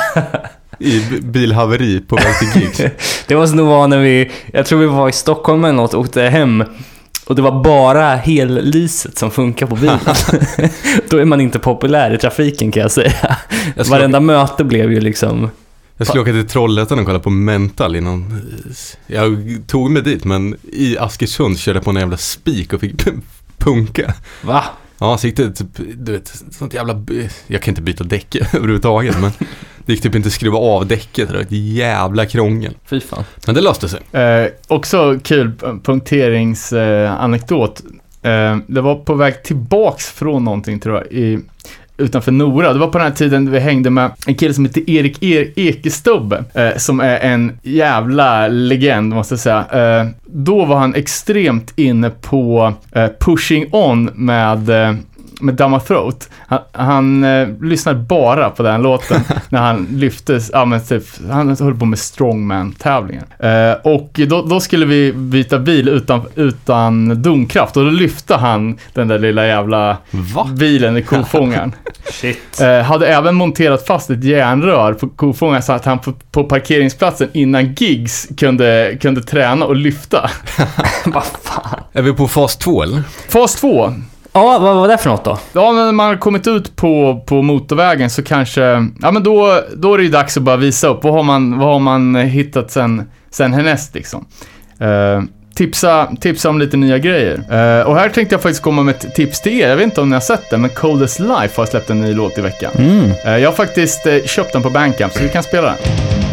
I bilhaveri på väg till gigs? Det måste nog vara när vi, jag tror vi var i Stockholm eller något och åkte hem. Och det var bara hellyset som funkar på bilen. Då är man inte populär i trafiken kan jag säga. Jag skulle, Varenda möte blev ju liksom... jag skulle åka till Trollhättan och kolla på Mental innan. Jag tog mig dit men i Askersund körde jag på en jävla spik och fick punka. Va? Ja, så gick det typ, du vet, sånt jävla... Jag kan inte byta däck överhuvudtaget men det gick typ inte att skruva av däcket. Det var ett jävla krångel. Fy fan. Men det löste sig. Eh, också kul eh, punkteringsanekdot. Eh, det var på väg tillbaks från någonting tror jag, i, utanför Nora. Det var på den här tiden vi hängde med en kille som heter Erik e- Ekestubbe, eh, som är en jävla legend måste jag säga. Eh, då var han extremt inne på eh, Pushing On med eh, med Damma Throat. Han, han eh, lyssnade bara på den låten när han lyftes, ja men typ, han höll på med strongman-tävlingar. Eh, och då, då skulle vi byta bil utan, utan domkraft och då lyfte han den där lilla jävla Va? bilen i kofångaren. Shit. Eh, hade även monterat fast ett järnrör på kofångaren så att han på, på parkeringsplatsen innan gigs kunde, kunde träna och lyfta. Vad fan. Är vi på fas 2 eller? Fas 2. Ja, vad var det för något då? Ja, men när man har kommit ut på, på motorvägen så kanske, ja men då, då är det ju dags att bara visa upp. Vad har man, vad har man hittat sen, sen härnäst liksom? Eh, tipsa, tipsa om lite nya grejer. Eh, och här tänkte jag faktiskt komma med ett tips till er. Jag vet inte om ni har sett det, men Coldest Life har släppt en ny låt i veckan. Mm. Eh, jag har faktiskt eh, köpt den på Bandcamp, så vi kan spela den.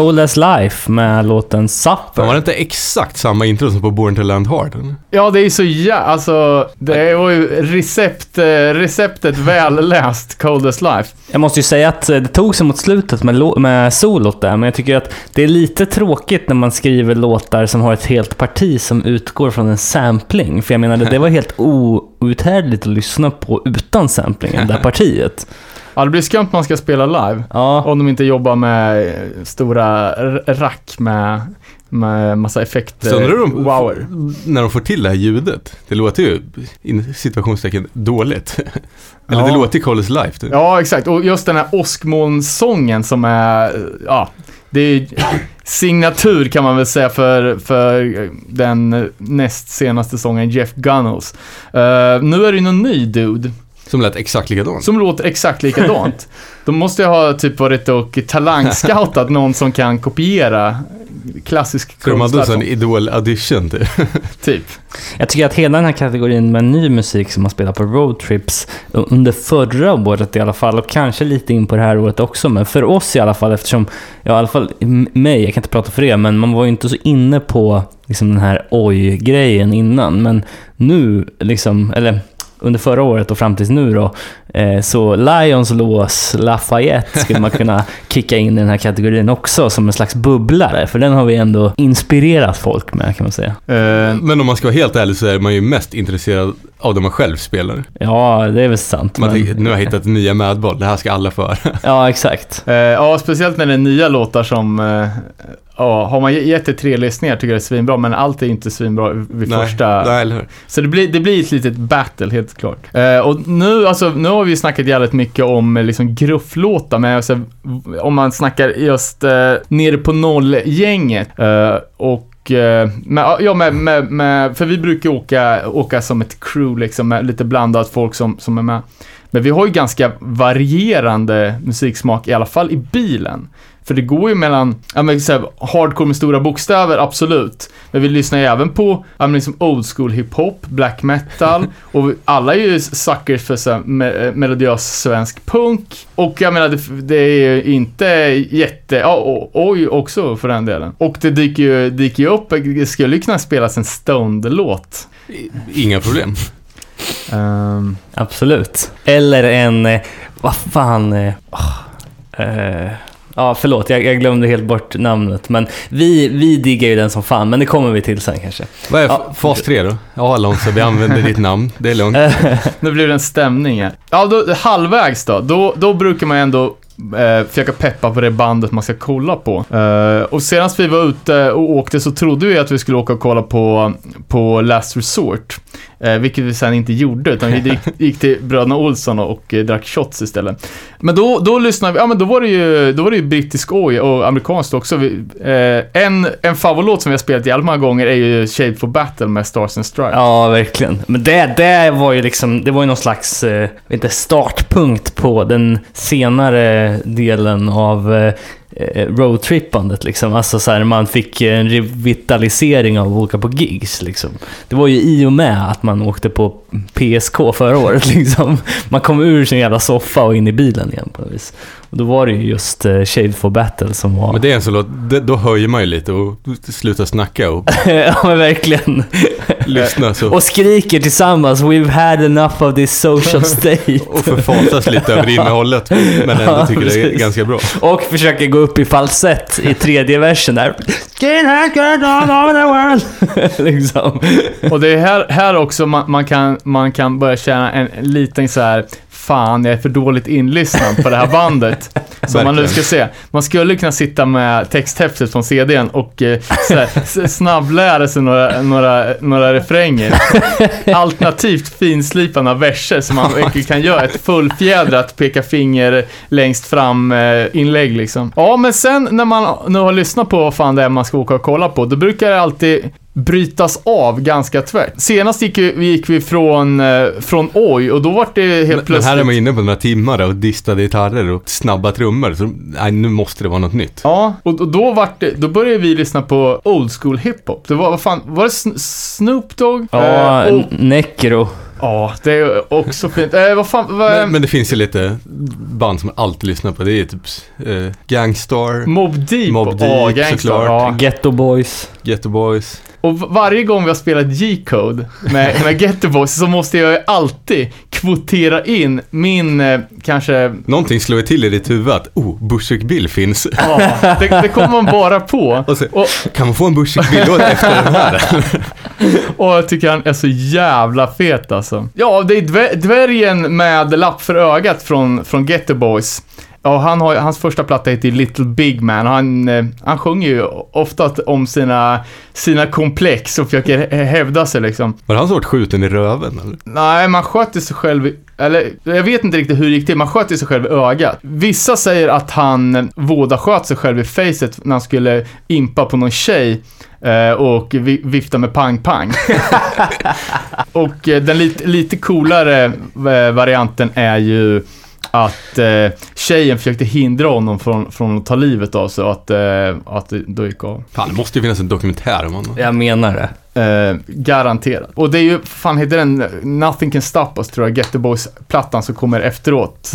Cold as Life med låten. Fan, var det inte exakt samma intro som på Born to Land Hard? eller? Ja, det är så ja, alltså det var ju recept, eh, receptet väl läst, Coldest Life. Jag måste ju säga att eh, det tog sig mot slutet med, med solot där, men jag tycker att det är lite tråkigt när man skriver låtar som har ett helt parti som utgår från en sampling. För jag menar, det var helt outhärdligt att lyssna på utan samplingen, det här partiet. Ja, det blir skumt man ska spela live. Ja, Om de inte jobbar med eh, stora rack med, med massa effekter. Så undrar de, Wower. när de får till det här ljudet. Det låter ju, in situationstecken, dåligt. Eller det Ja. låter ju Cold as Life. typ. Ja, exakt. Och just den här åskmolnsången som är, ja, det är signatur kan man väl säga för, för den näst senaste sången Jeff Gunnels. Eh, nu är det ju någon ny dude Som lät exakt likadant. som låter exakt likadant. De måste ju ha typ varit och talangscoutat någon som kan kopiera klassisk Så de hade en idol audition typ. typ. jag tycker att hela den här kategorin med ny musik som man spelar på roadtrips under förra året i alla fall och kanske lite in på det här året också, men för oss i alla fall eftersom, ja i alla fall mig, jag kan inte prata för er, men man var ju inte så inne på liksom den här oj-grejen innan, men nu liksom, eller under förra året och fram tills nu då, eh, så Lions lås Lafayette skulle man kunna kicka in i den här kategorin också som en slags bubblare, för den har vi ändå inspirerat folk med kan man säga. Eh, Men om man ska vara helt ärlig så är man ju mest intresserad av det man själv spelar. Ja, det är väl sant. Man Men, tänker, nu har jag hittat nya Madball, det här ska alla få ja, exakt. eh, ja, speciellt när det är nya låtar som eh, Ja, har man gett det tre lyssningar tycker jag det är svinbra, men allt är inte svinbra vid Nej, första... nej, eller hur? Så det blir, det blir ett litet battle, helt klart. Eh, och nu, alltså, nu har vi snackat jävligt mycket om eh, liksom, grufflåtar, men alltså, om man snackar just eh, nere på noll-gänget. Eh, och eh, med, ja, med, med, med, för vi brukar åka, åka som ett crew, liksom, med lite blandat folk som, som är med. Men vi har ju ganska varierande musiksmak, i alla fall i bilen. För det går ju mellan, ja men så här, hardcore med stora bokstäver, absolut. Men vi lyssnar ju även på, ja men liksom old school hiphop, black metal. och alla är ju suckers för så här, me, melodiös svensk punk. Och jag menar, det, det är ju inte jätte, ja oj också för den delen. Och det dyker ju, dyker ju upp, det skulle ju kunna spelas en stoned-låt. Inga problem. Ehm, Absolut. Eller en, eh, vad fan, åh, eh, ja förlåt, jag, jag glömde helt bort namnet. Men vi, vi diggar ju den som fan, men det kommer vi till sen kanske. Vad är Ja. fas 3 då? Ja Alonso, vi använder ditt namn. Det är lugnt. Nu blir det en stämning här. Ja, då, halvvägs då. Då, då brukar man ändå eh, försöka peppa på det bandet man ska kolla på. Eh, och senast vi var ute och åkte så trodde vi att vi skulle åka och kolla på, på Last Resort. Eh, vilket vi sen inte gjorde, utan vi gick, gick till Bröderna Olsson och, och eh, drack shots istället. Men då, då lyssnade vi, ja men då var det ju, då var det ju brittisk oj och amerikanskt också. Vi, eh, en, en favoritlåt som vi har spelat jävligt många gånger är ju Shade for Battle med Stars and Stripes. Ja, verkligen. Men det, det var ju liksom, det var ju någon slags, eh, inte, startpunkt på den senare delen av eh, Eh, roadtrippandet liksom. Alltså så här, man fick en revitalisering av att åka på gigs liksom. Det var ju i och med att man åkte på PSK förra året liksom. Man kom ur sin jävla soffa och in i bilen igen på något vis. Och då var det ju just eh, Shade for Battle som var... Men det är en sån låt, då höjer man ju lite och slutar snacka och ja men verkligen. lyssna så. Och skriker tillsammans “We've had enough of this social state”. Och förfasas lite över innehållet, men ändå Ja, tycker det är precis. ganska bra. Och försöker gå upp i falsett i tredje versen där. Skinhead girl all over the world. liksom. Och det är här, här också man, man, kan, man kan börja känna en, en liten så här fan jag är för dåligt inlyssnad på det här bandet. Som man nu ska se. Man skulle kunna sitta med texthäftet från CDn och eh, här, snabblära sig några, några, några refränger. Alternativt finslipande verser så man kan göra ett fullfjädrat peka finger längst fram eh, inlägg liksom. Ja, men sen när man nu har lyssnat på vad fan det är man ska åka och kolla på, då brukar det alltid brytas av ganska tvärt. Senast gick vi, gick vi från, eh, från Oj och då var det helt Men, men plötsligt... här är man inne på några timmar och distade gitarrer och snabba trummor. Så nej, nu måste det vara något nytt. Ja, och och då vart det, då började vi lyssna på old school hiphop. Det var, vad fan, var det Sn- Snoop Dogg? Ja, Eh, och, Necro. Ja, det är också fint. Eh, vad fan, vad, Men, men det finns ju lite band som man alltid lyssnar på. Det är typ eh, Gangstar, Mob Deep. Mobb Deep, Ja, Gangsta, såklart. Ja. Ghetto Boys. Ghetto Boys. Och varje gång vi har spelat G-code med, med Ghetto Boys så måste jag ju alltid kvotera in min, eh, kanske, Någonting slår ju till i ditt huvud att oh, Bushwick Bill finns. ja, det, det kommer man bara på. Och så, Och, kan man få en Bushwick Bill-låt efter den här? och jag tycker han är så jävla fet alltså. Ja, det är dvär, dvärgen med lapp för ögat från, från Ghetto Boys. Ja, han har, hans första platta heter Little Big Man och han, eh, han sjunger ju ofta om sina, sina komplex och försöker hä- hävda sig liksom. Var han som varit skjuten i röven eller? Nej, man sköt sig själv eller jag vet inte riktigt hur det gick till, man sköt ju sig själv i ögat. Vissa säger att han vådasköt sig själv i facet när han skulle impa på någon tjej eh, och vi, vifta med pang-pang. och eh, den lite, lite coolare eh, varianten är ju att eh, tjejen försökte hindra honom från, från att ta livet av sig och att, eh, att det då gick av. Fan, det måste ju finnas en dokumentär om honom. Jag menar det. Eh, garanterat. Och det är ju, fan heter den, Nothing Can Stop Us tror jag, Get the Boys-plattan som kommer efteråt.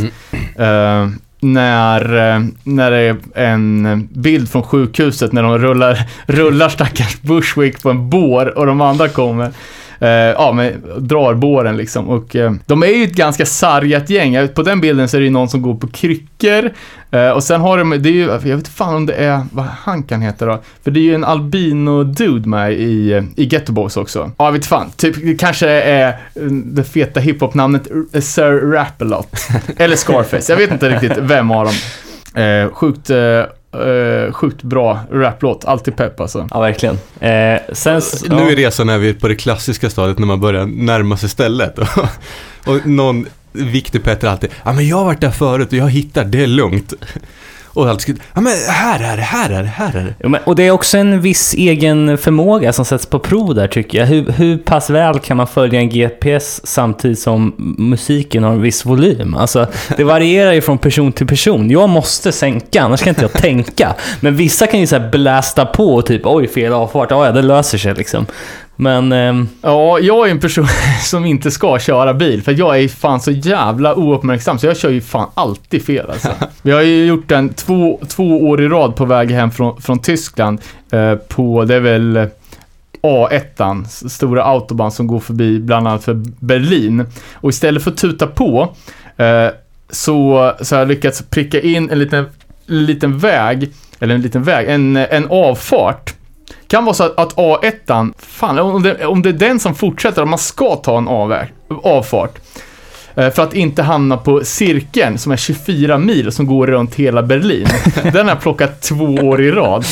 Eh, när, eh, när det är en bild från sjukhuset när de rullar, rullar stackars Bushwick på en bår och de andra kommer. Eh, ja, men drar båren liksom. Och eh, de är ju ett ganska sargat gäng. På den bilden så är det ju någon som går på kryckor. Eh, och sen har de, det är ju, jag vet inte fan om det är, vad han kan heta då. För det är ju en albino-dude med i, eh, i Ghetto Boys också. Ja, jag vet fan. Typ, det kanske är mm, det feta hiphop-namnet Sir Rap-A-Lot. Eller Scarface. Jag vet inte riktigt vem av dem. Eh, sjukt, eh, eh, sjukt bra raplåt. Alltid pepp alltså. Ja, verkligen. Eh, sen så, Nu är resan när vi är på det klassiska stadiet när man börjar närma sig stället. och någon viktig Petter alltid, ja men jag har varit där förut och jag hittar, det är lugnt. Och allt ska, ja men här är det, här är det, här är det. Ja, men- Och det är också en viss egen förmåga som sätts på prov där tycker jag. Hur, hur pass väl kan man följa en GPS samtidigt som musiken har en viss volym? Alltså, det varierar ju från person till person. Jag måste sänka, annars kan inte jag tänka. Men vissa kan ju så här blästa på och typ oj, fel avfart. Ja, det löser sig liksom. Men... ehm, Ja, jag är en person som inte ska köra bil, för jag är fan så jävla ouppmärksam, så jag kör ju fan alltid fel alltså. Vi har ju gjort den två, två år i rad på väg hem från, från Tyskland, eh, på, det är väl eh, A1, s- stora autobahn som går förbi bland annat för Berlin. Och istället för att tuta på, eh, så, så har jag lyckats pricka in en liten, liten väg, eller en liten väg, en, en avfart kan vara så att, att A1, fan om det, om det är den som fortsätter, om man ska ta en avväg, avfart. eh, För att inte hamna på cirkeln som är 24 mil som går runt hela Berlin. Den har jag plockat två år i rad.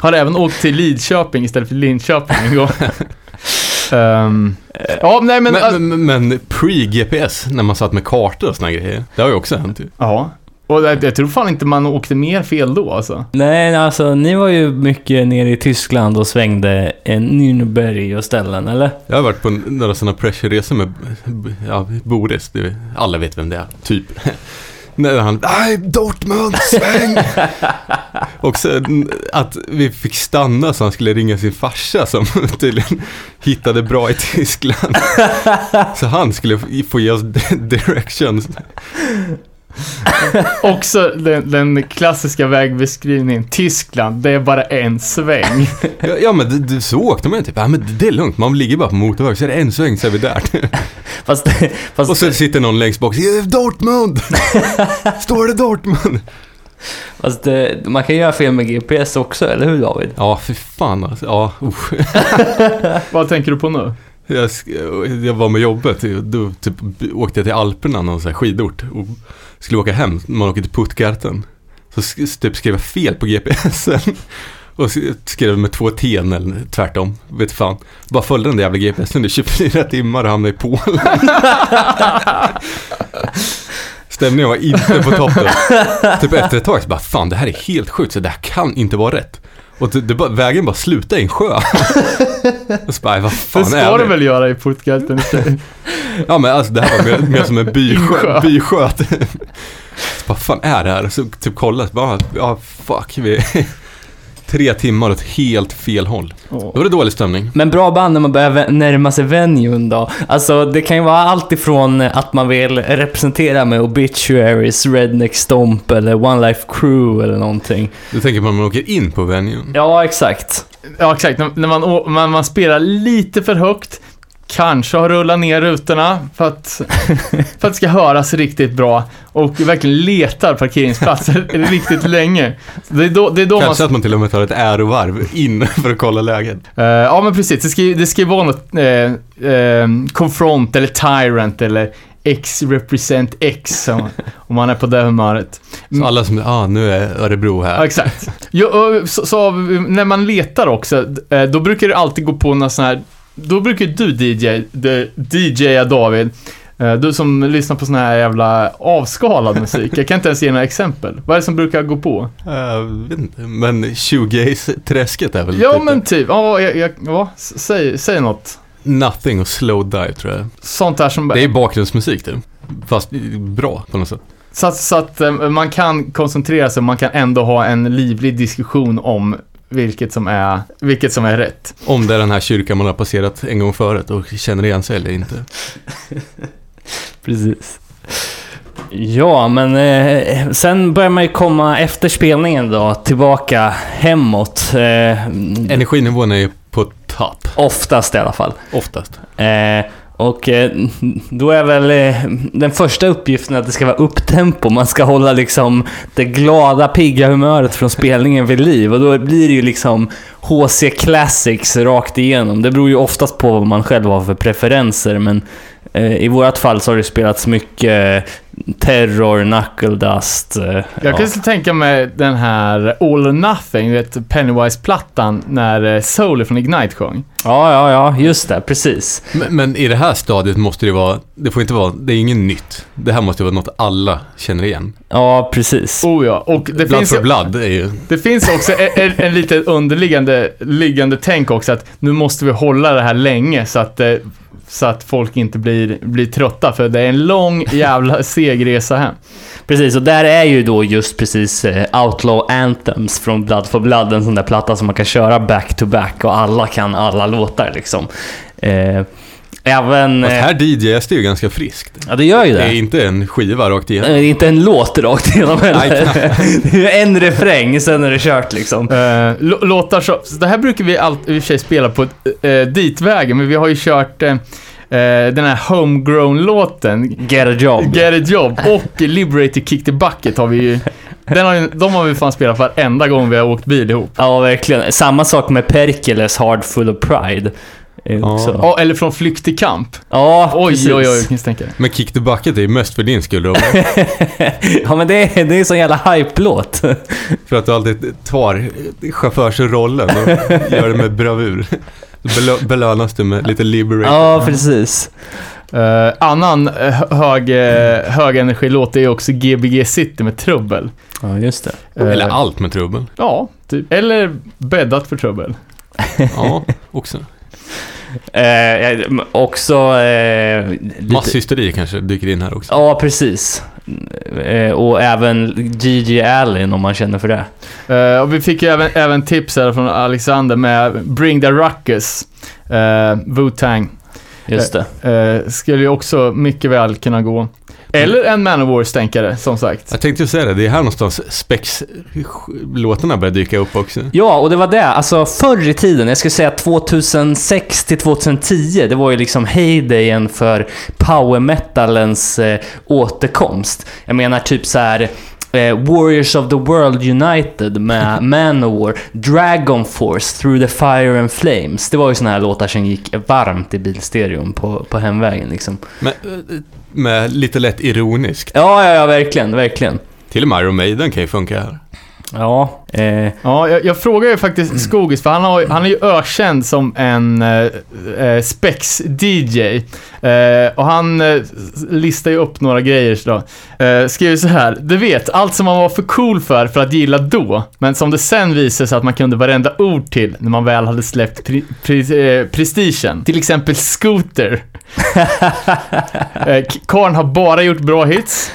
Har även åkt till Lidköping istället för Linköping en gång. Ehm, ja, nej men... Men, men, men pre-GPS, när man satt med kartor och såna grejer, det har ju också hänt ju. ja. Och jag, jag tror fan inte man åkte mer fel då alltså. Nej, alltså ni var ju mycket nere i Tyskland och svängde en Nürnberg och ställen, eller? Jag har varit på några sådana pressure-resor med ja, Boris, alla vet vem det är, typ. När han, nej Dortmund, sväng! och sen att vi fick stanna så han skulle ringa sin farsa som tydligen hittade bra i Tyskland. så han skulle få ge oss directions. Också den, den klassiska vägbeskrivningen. Tyskland, det är bara en sväng. Ja, ja men det, det, så åkte man ju typ, ja men det är lugnt, man ligger bara på motorväg, så är det en sväng så är vi där. Fast, fast och så sitter någon längst bak, "Ja, Dortmund! Står det Dortmund? Fast eh, man kan göra fel med GPS också, eller hur David? Ja, för fan alltså. Ja, usch. Vad tänker du på nu? Jag, jag var med jobbet, då typ åkte jag till Alperna, någon sån här skidort. Och skulle åka hem, man åker till Puttgarten. Så sk- typ skrev jag fel på GPSen. Och skrev med två T eller tvärtom, vet fan. Bara följde den där jävla GPSen i 24 timmar och hamnade i Polen. Stämningen var inte på toppen. Typ efter ett tag så bara, fan det här är helt sjukt, så det här kan inte vara rätt. Och det, det bara, vägen bara slutade i en sjö. och så bara, vad fan Det är ska du väl göra i Portgalten? Ja men alltså det här var mer, mer som en bysjö. Bysjö. typ. så vad fan är det här? Så typ kolla, så bara, ja fuck vi tre timmar åt helt fel håll. Då var det dålig stämning. Men bra band när man börjar närma sig venuen då. Alltså det kan ju vara allt ifrån att man vill representera med Obituaries, Redneck Stomp eller One Life Crew eller någonting. Du tänker på när man åker in på venuen. Ja, exakt. Ja, exakt. När, man, man, man spelar lite för högt, kanske har rullat ner rutorna för att, för att det ska höras riktigt bra och verkligen letar parkeringsplatser riktigt länge. Det är då, det är då man... Kanske att man till och med tar ett ärovarv in för att kolla läget. Eh, ja, men precis. Det ska, det ska vara något eh, eh, confront eller tyrant eller X represent X om, om man är på det humöret. Så alla som, ah nu är Örebro Ja, här. exakt. Jo, så, så när man letar också, då brukar det alltid gå på någon sån här, då brukar du DJ, de- DJa David, eh, du som lyssnar på sån här jävla avskalad musik. Jag kan inte ens ge några exempel. Vad är det som brukar gå på? Jag vet inte, men shoegaze-träsket är väl Ja, typ men typ, ja, jag, jag, ja säg, säg något. Nothing och slow dive tror jag. Sånt där som... Det är bakgrundsmusik typ. Fast bra på något sätt. Så att, så att eh, man kan koncentrera sig och man kan ändå ha en livlig diskussion om vilket som är, vilket som är rätt. Om det är den här kyrkan man har passerat en gång förut och känner igen sig eller inte. Precis. Ja, men eh, sen börjar man ju komma efter spelningen då, tillbaka hemåt. Eh, Energinivån är ju på topp, oftast i alla fall. oftast. Eh, och eh, då är väl eh, den första uppgiften att det ska vara upptempo. Man ska hålla liksom det glada, pigga humöret från spelningen vid liv. Och då blir det ju liksom HC Classics rakt igenom. Det beror ju oftast på vad man själv har för preferenser, men i vårt fall så har det spelats mycket Terror, Knuckle Dust. Eh, Jag ja. kan tänka mig den här All or Nothing, du vet Pennywise-plattan när eh, Soul från Ignite sjöng. ja, ja, ja, just det, precis. Men, men i det här stadiet måste det vara, det får inte vara, det är inget nytt. Det här måste vara något alla känner igen. Ja, precis. Oh ja, och det Blood finns, for blood är ju, det finns också en, en, en lite underliggande liggande tänk också att nu måste vi hålla det här länge så att, eh, så att folk inte blir, blir trötta för det är en lång jävla seg resa hem. Precis, och där är ju då just precis eh, Outlaw Anthems från Blood for Blood, en sån där platta som man kan köra back to back och alla kan alla låtar liksom. Eh, även... fast Eh, här DJs det ju ganska friskt. ja, det gör ju Det är det. inte en skiva rakt igenom. Det är inte en låt rakt igenom heller. Det är en refräng, sen är det kört liksom. Lå- låtar så, så det här brukar vi alltid i och för sig spela på uh, ditvägen, men vi har ju kört eh, den här Homegrown-låten, Get a job. Get a Job, och Liberate Kick the Bucket har vi ju, den har, de har vi fan spelat varenda gång vi har åkt bil ihop. Ja, verkligen. Samma sak med Perkeles Hard Full of Pride. Eh, Ja. också. Ja, eller från Flykt till kamp. Ja, Oj, precis. oj, oj, dig. Men Kick the Bucket är ju mest för din skull Robert. ja, men det är, det är en sån jävla hype-låt. För att du alltid tar chaufförsrollen och gör det med bravur. Belö- belönas du med lite liberator. ja, precis. Eh, annan uh, hög, uh, högenergilåt är ju också Gbg City med trubbel. Ja, just det. Eh, Eller allt med trubbel. Ja, typ. Eller bäddat för trubbel. Ja, också. Eh, också... Eh, Masshysteri kanske dyker in här också. Ja, precis. Eh, och även Gigi Allen om man känner för det. Eh, och vi fick ju även, även tips här från Alexander med Bring the Ruckus. Uh, Wu-Tang. Just det. Eh, skulle ju också mycket väl kunna gå. Eller en Manowar-stänkare, som sagt. Jag tänkte ju säga det, det är här någonstans Spex-låtarna börjar dyka upp också. Ja, och det var det. Alltså förr i tiden, jag skulle säga 2006 till 2010, det var ju liksom heydayen för power metalens eh, återkomst. Jag menar typ så här. Eh, Warriors of the World United med Manowar, Dragon Force, Through the Fire and Flames. Det var ju såna här låtar som gick varmt i bilstereon på, på hemvägen liksom. Men, med lite lätt ironiskt. Ja, ja, ja, verkligen, verkligen. Till och med Iron Maiden kan ju funka här. Ja, eh, Ja, jag, jag frågar ju faktiskt Skogis, för han, har, han är ju ökänd som en eh, eh, Spex-DJ. Eh, och han eh, listar ju upp några grejer så då. Eh, skriver så här. Du vet, allt som man var för cool för, för att gilla då, men som det sen visade sig att man kunde varenda ord till när man väl hade släppt pri, pri, eh, prestigen. Till exempel Scooter. eh, K- Karn har bara gjort bra hits.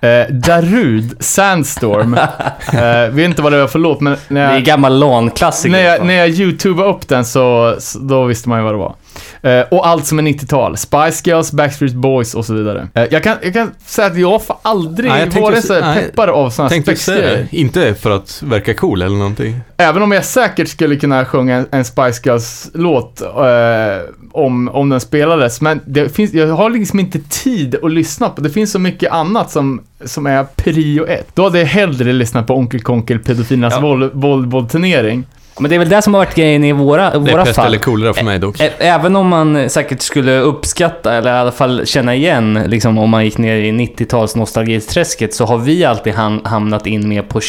Eh, Darud Sandstorm. eh, vet inte vad det var för låt, men när Det är jag, gammal LAN-klassiker. när jag, när jag youtubade upp den så, så då visste man ju vad det var. Eh, och allt som är 90-tal. Spice Girls, Backstreet Boys och så vidare. Eh, jag, kan, jag kan säga att jag får aldrig Nej, jag varit så peppad av sådana spexgrejer. Inte för att verka cool eller någonting. Även om jag säkert skulle kunna sjunga en, en Spice Girls-låt eh, om, om den spelades. Men det finns, jag har liksom inte tid att lyssna på. Det finns så mycket annat som, som är prio ett. Då hade jag hellre lyssnat på Onkel Konkel Pedofilernas Ja. våldturnering. Men det är väl det som har varit grejen i våra, Det är våra pest fall. eller kolera för mig dock. Ä- Även om man säkert skulle uppskatta, eller i alla fall känna igen, liksom om man gick ner i 90-tals nostalgiträsket, så har vi alltid ham- hamnat in mer på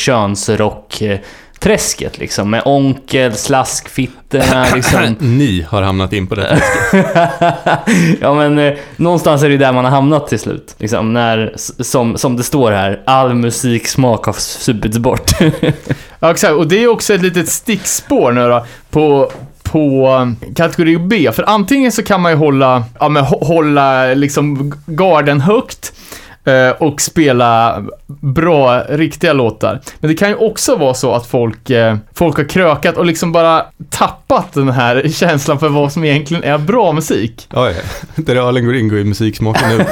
könsrock-träsket liksom. Med onkel, slaskfittorna, liksom. Ni har hamnat in på det. ja men eh, någonstans är det ju där man har hamnat till slut. Liksom när, som, som det står här, all musiksmak har supits bort. Ja, exakt. Och det är också ett litet stickspår nu då, på, på kategori B. För antingen så kan man ju hålla, ja, men, hå- hålla liksom garden högt eh, och spela bra, riktiga låtar. Men det kan ju också vara så att folk, eh, folk har krökat och liksom bara tappat den här känslan för vad som egentligen är bra musik. Ja, ja. Där ölen går in går i musiksmaken nu.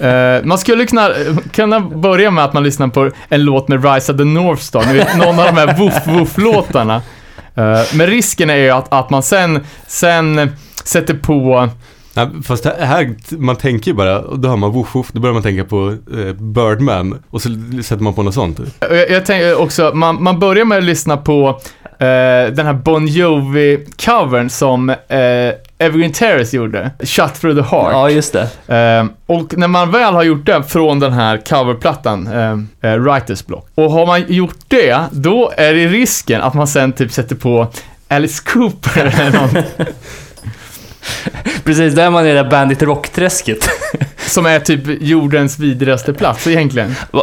Eh, man skulle kunna, kunna börja med att man lyssnar på en låt med Rise of the North Star, ni vet, någon av de här woof-woof-låtarna. Men risken är ju att, att man sen, sen sätter på, Nej, fast här- här, man tänker ju bara, och då hör man woof woof, då börjar man tänka på eh, Birdman och så sätter man på något sånt. jag, jag tänker också, man, man börjar med att lyssna på eh, den här Bon Jovi-covern som uh, Evergreen Terrace gjorde, Shut Through the Heart. ja, just det. Eh, och när man väl har gjort det från den här coverplattan, eh, eh, Writers Block, och har man gjort det, då är det risken att man sen typ sätter på Alice Cooper eller någon, Precis, där är man i det där Bandit Rock-träsket. som är typ jordens vidrigaste plats egentligen. Äh,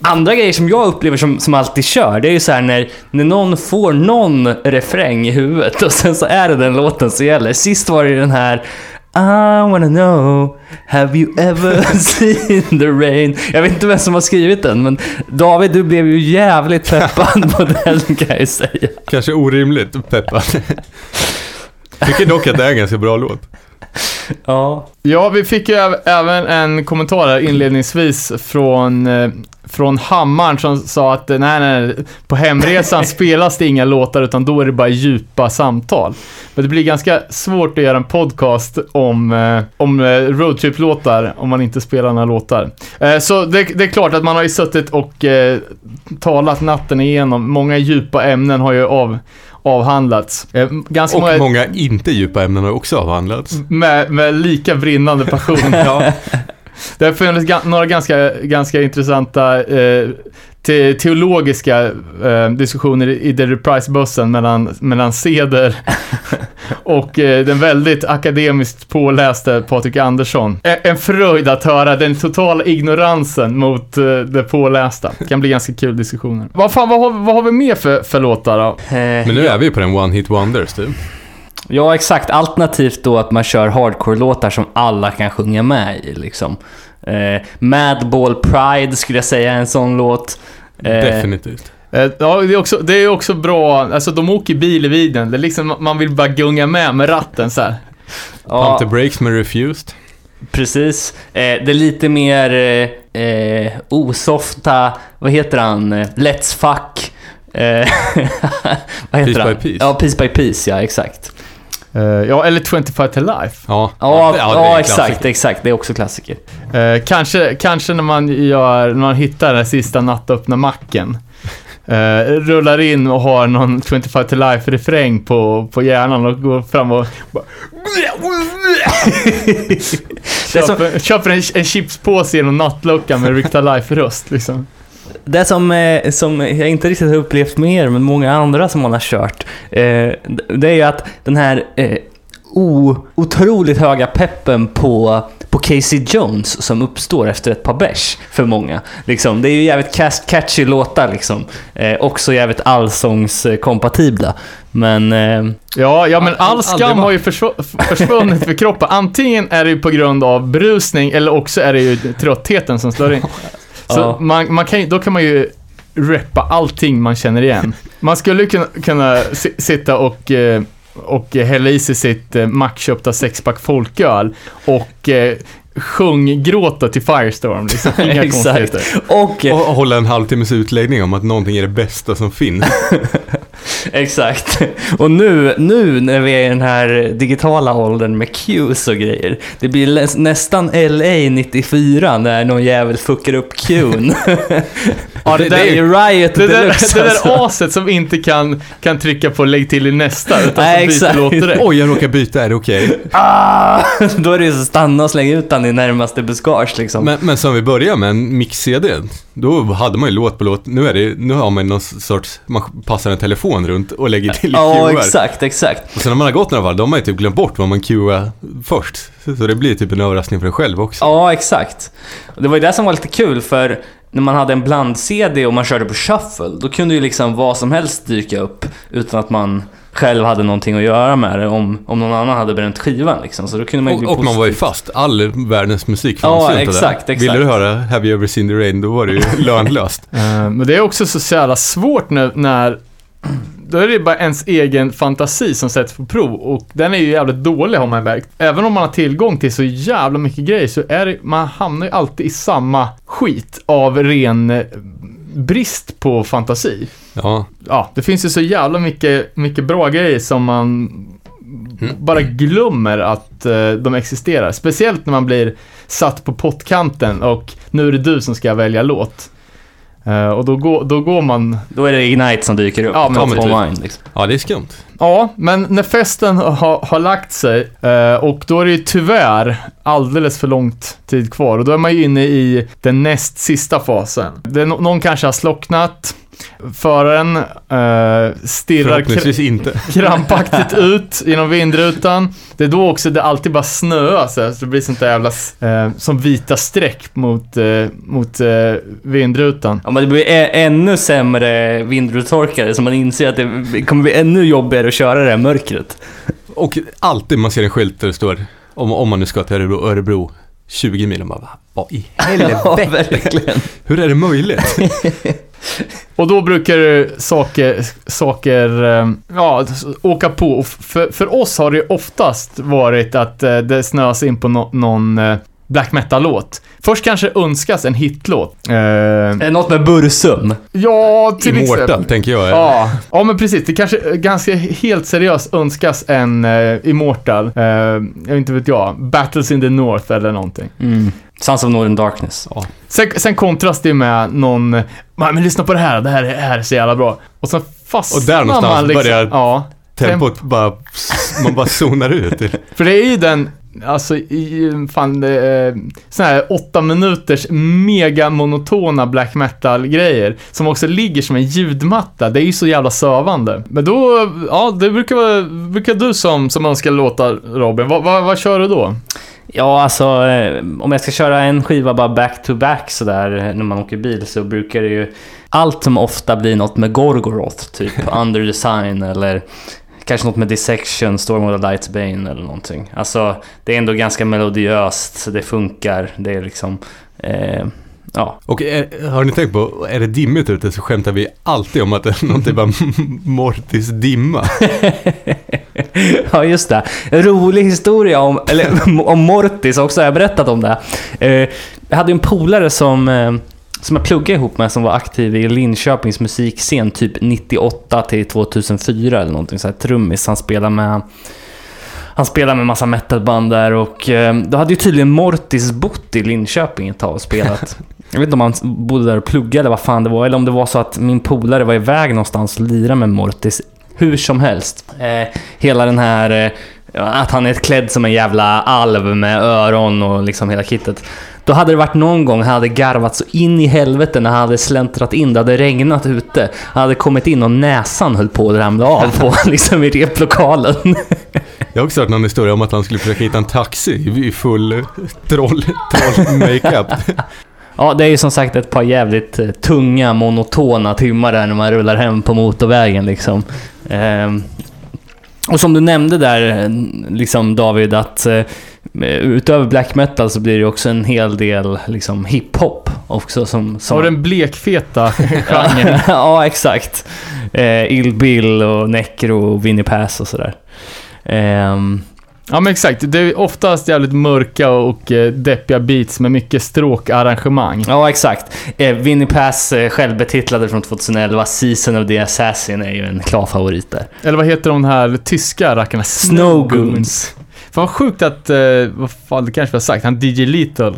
Andra grejer som jag upplever som, som alltid kör, det är ju så här när, när någon får någon refräng i huvudet och sen så är det den låten som gäller. Sist var det den här I wanna know, have you ever seen the rain? Jag vet inte vem som har skrivit den, men David, du blev ju jävligt peppad på den kan jag ju säga. Kanske orimligt peppad. Tycker dock att det är en ganska bra låt. Ja. Ja, vi fick ju äv- även en kommentar här inledningsvis från, eh, från Hammaren som sa att eh, nej, nej, på hemresan spelas det inga låtar utan då är det bara djupa samtal. Men det blir ganska svårt att göra en podcast om, eh, om roadtrip-låtar om man inte spelar några låtar. Så det, det är klart att man har ju suttit och talat natten igenom. Många djupa ämnen har ju av, avhandlats. Eh, ganska Och många, många inte djupa ämnen har också avhandlats. med, med lika brinnande passion. ja. Det har funnits några ganska, ganska intressanta eh, te teologiska eh, diskussioner i The Reprise-bussen mellan, mellan Ceder och eh, den väldigt akademiskt påläste Patrik Andersson. En, en fröjd att höra den totala ignoransen mot eh, det pålästa. Det kan bli ganska kul diskussioner. Vad fan, vad har, vad har vi mer för, för låtar då? Men nu är vi ju på den One Hit Wonders typ. Ja, exakt. Alternativt då att man kör hardcore-låtar som alla kan sjunga med i liksom. Eh, Madball Pride skulle jag säga är en sån låt. Eh, Definitivt. Eh, Ja, det är, också, det är också bra, alltså de åker bil i videon. Det är liksom, man vill bara gunga med med ratten så här. Pump Ja, the Breaks med Refused. precis. Eh, det är lite mer eh, eh, osofta, vad heter han? Let's Fuck. Eh, vad heter Piece han? by Piece. Ja, Piece by Piece, ja exakt. Eh, ja, eller 25 to life. Ja, Ja, det- ja, en exakt, exakt. Det är också klassiker. Eh, kanske, kanske när man gör, när man hittar den sista nattöppna macken. Eh, rullar in och har någon 25 to life-refräng på, på hjärnan och går fram och bara, som- köper, köper en, en chipspåse genom nattluckan med Rick to life-röst liksom. Det som, eh, som jag inte riktigt har upplevt med er, men många andra som man har kört, eh, det är ju att den här eh, o, otroligt höga peppen på, på Casey Jones som uppstår efter ett par bärs för många. Liksom, det är ju jävligt cast, catchy låtar liksom. Eh, också jävligt allsångskompatibla. Men eh, Ja, ja men all skam har ju försv- försvunnit för kroppen. Antingen är det ju på grund av brusning eller också är det ju tröttheten som slår in. Så Ja. man, man kan, då kan man ju reppa allting man känner igen. Man skulle kunna, kunna si- sitta och, eh, och hälla i sig sitt eh, mackköpta sexpack folköl och eh, sjunggråta till Firestorm. Liksom. Inga Exakt. konstigheter. Och, Och hålla en halvtimmes utläggning om att någonting är det bästa som finns. exakt. Och nu, nu när vi är i den här digitala åldern med cues och grejer. Det blir nästan LA 94 när någon jävel fuckar upp cuen. Ja, det, det, där, är ju Riot det, där, det alltså. där aset som inte kan, kan trycka på lägg till i nästa, utan Nej, som byter exakt. låt direkt. Oj, jag råkar byta, är det okej? Ah! Då är det ju så stanna och slänga ut den i närmaste buskage liksom. Men, men som vi börjar med en mix-CD, då hade man ju låt på låt. Nu, är det, nu har man någon sorts, man passar en telefon runt och lägger till Ja, QR. exakt, exakt. Och sen när man har gått några varv, då har man ju typ glömt bort vad man QA först. Så det blir typ en överraskning för en själv också. Ja, exakt. Det var ju det som var lite kul för när man hade en bland-CD och man körde på shuffle, då kunde ju liksom vad som helst dyka upp utan att man själv hade någonting att göra med det om, om någon annan hade bränt skivan liksom. Så då kunde man Och, och man var ju fast. All världens musik Ja, fanns ju inte exakt, där. exakt. Ville du höra Have You Ever Seen The Rain, då var det ju lönlöst. Eh, Men det är också så, så jävla svårt när, när då är det bara ens egen fantasi som sätts på prov och den är ju jävligt dålig har man märkt. Även om man har tillgång till så jävla mycket grejer så är det, man hamnar ju alltid i samma skit av ren eh, brist på fantasi. Ja, Ja, det finns ju så jävla mycket, mycket bra grejer som man bara glömmer att eh, de existerar. Speciellt när man blir satt på pottkanten och nu är det du som ska välja låt. Eh, och då går, då går man... Då är det Ignite som dyker upp. Ja, men typ. of mind, liksom. ja det är skumt. Ja, men när festen har, har lagt sig eh, och då är det ju tyvärr alldeles för långt tid kvar och då är man ju inne i den näst sista fasen. Det någon kanske har slocknat, föraren eh, stirrar inte. krampaktigt ut genom vindrutan. Det är då också det alltid bara snöar så, här, så det blir sånt där jävla, eh, som vita streck mot, eh, mot eh, vindrutan. Ja, men det blir ännu sämre vindrutetorkare så man inser att det kommer bli ännu jobbigare att köra det här mörkret. Och alltid man ser en skylt där det står, om, om man nu ska till Örebro, Örebro 20 mil, och man bara, vad i Ja, helvete? verkligen. Hur är det möjligt? Och då brukar saker, saker eh, ja, åka på. För, för oss har det oftast varit att eh, det snöas in på no, någon eh, black metal-låt. Först kanske önskas en hitlåt. Eh, det något med Bursum? ja, till Immortal, exempel. tänker jag. Ja, ja, men precis. Det kanske eh, ganska helt seriöst önskas en uh, Immortal. Uh, jag vet inte vet jag. Battles in the North eller någonting. Mm. Sons of Northern Darkness. Sen, sen kontrast det med någon, men lyssna på det här, det här är, här är så jävla bra. Och sen fastnar Och där någonstans man liksom, börjar- Ja, Tempot bara, man bara zonar ut. för det är ju den, alltså i, fan, det är här åtta minuters mega monotona black metal grejer som också ligger som en ljudmatta. Det är ju så jävla sövande. Men då, ja, det brukar vara, brukar du som, som önskar låta Robin. Vad, vad, vad kör du då? Ja, alltså eh, om jag ska köra en skiva bara back-to-back sådär eh, när man åker bil så brukar det ju allt som ofta blir något med Gorgoroth, typ Under Design eller kanske något med Dissection, Storm of the Lights Bane eller någonting. Alltså, det är ändå ganska melodiöst, det funkar, det är liksom... Eh, ja. Och är, har ni tänkt på, är det dimmigt ute så skämtar vi alltid om att det är någon typ av Mortis dimma. ja, just det. En rolig historia om, eller, om Mortis också, jag har berättat om det. Eh, jag hade en polare som, eh, som jag pluggade ihop med som var aktiv i Linköpings musikscen typ 98 till 2004 eller någonting så här trummis. Han spelade med han spelade med massa metalband där och eh, då hade ju tydligen Mortis bott i Linköping ett tag och spelat. Jag vet inte om han bodde där och pluggade eller vad fan det var, eller om det var så att min polare var iväg någonstans och lirade med Mortis. Hur som helst. Eh, hela den här... Eh, att han är klädd som en jävla alv med öron och liksom hela kittet. Då hade det varit någon gång han hade garvat så in i helvete när han hade släntrat in. Det hade regnat ute. Han hade kommit in och näsan höll på att ramla av på liksom i replokalen. Jag har också hört någon historia om att han skulle försöka hitta en taxi i- full troll, troll makeup. Ja, det är ju som sagt ett par jävligt eh, tunga, monotona timmar där när man rullar hem på motorvägen liksom. Ehm, Och som du nämnde där, liksom David, att eh, utöver black metal så blir det också en hel del liksom, hiphop också som... som Och den blekfeta genren. ja, exakt. Eh, Ill Bill och Necro och Winnie Pass och sådär. Ehm, Ja men exakt, det är oftast jävligt mörka och eh, deppiga beats med mycket stråkarrangemang. ja, exakt. Eh, Winnie Pass eh, självbetitlade från 2011, Season of the Assassin, är ju en klar favorit där. Eller vad heter de här tyska rackarna? Snow Goons. Fan vad sjukt att, eh, vad fan det kanske vi har sagt, han DJ Little.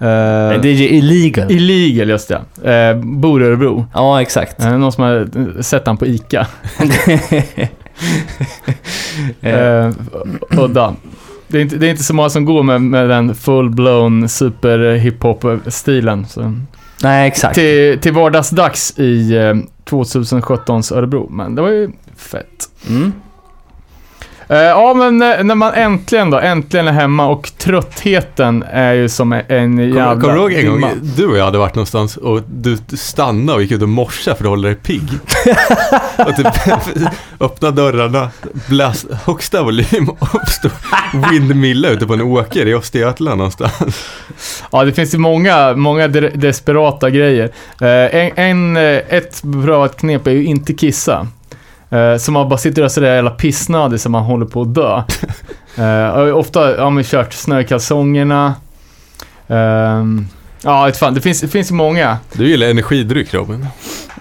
Eh, Eh, DJ Illegal. Illegal, just det. Eh, bor i Örebro. ja, exakt. Eh, någon som har sett han på ICA. Eh, Eh, udda. Det är, inte, det är inte så många som går med, med den full-blown super hiphop-stilen. Så. Nej, exakt. Till, till vardagsdags i eh, 2017s Örebro, men det var ju fett. Mm. Eh, ja, men eh, när man äntligen då, äntligen är hemma och tröttheten är ju som en jävla Kommer kommer du ihåg en gång du och jag hade varit någonstans och du stannade och gick ut och morsade för att hålla dig pigg? och typ öppna dörrarna, bläs högsta volym och stå windmilla ute på en åker i Östergötland någonstans. Ja, det finns ju många, många de- desperata grejer. Eh, en, en, ett bra knep är ju inte kissa. Eh, så man bara sitter och är sådär jävla pissnödig så man håller på att dö. Eh, och ofta har man kört snö i kalsongerna. Ehm, ja, fan, det finns, det finns ju många. Du gillar energidryck Robin.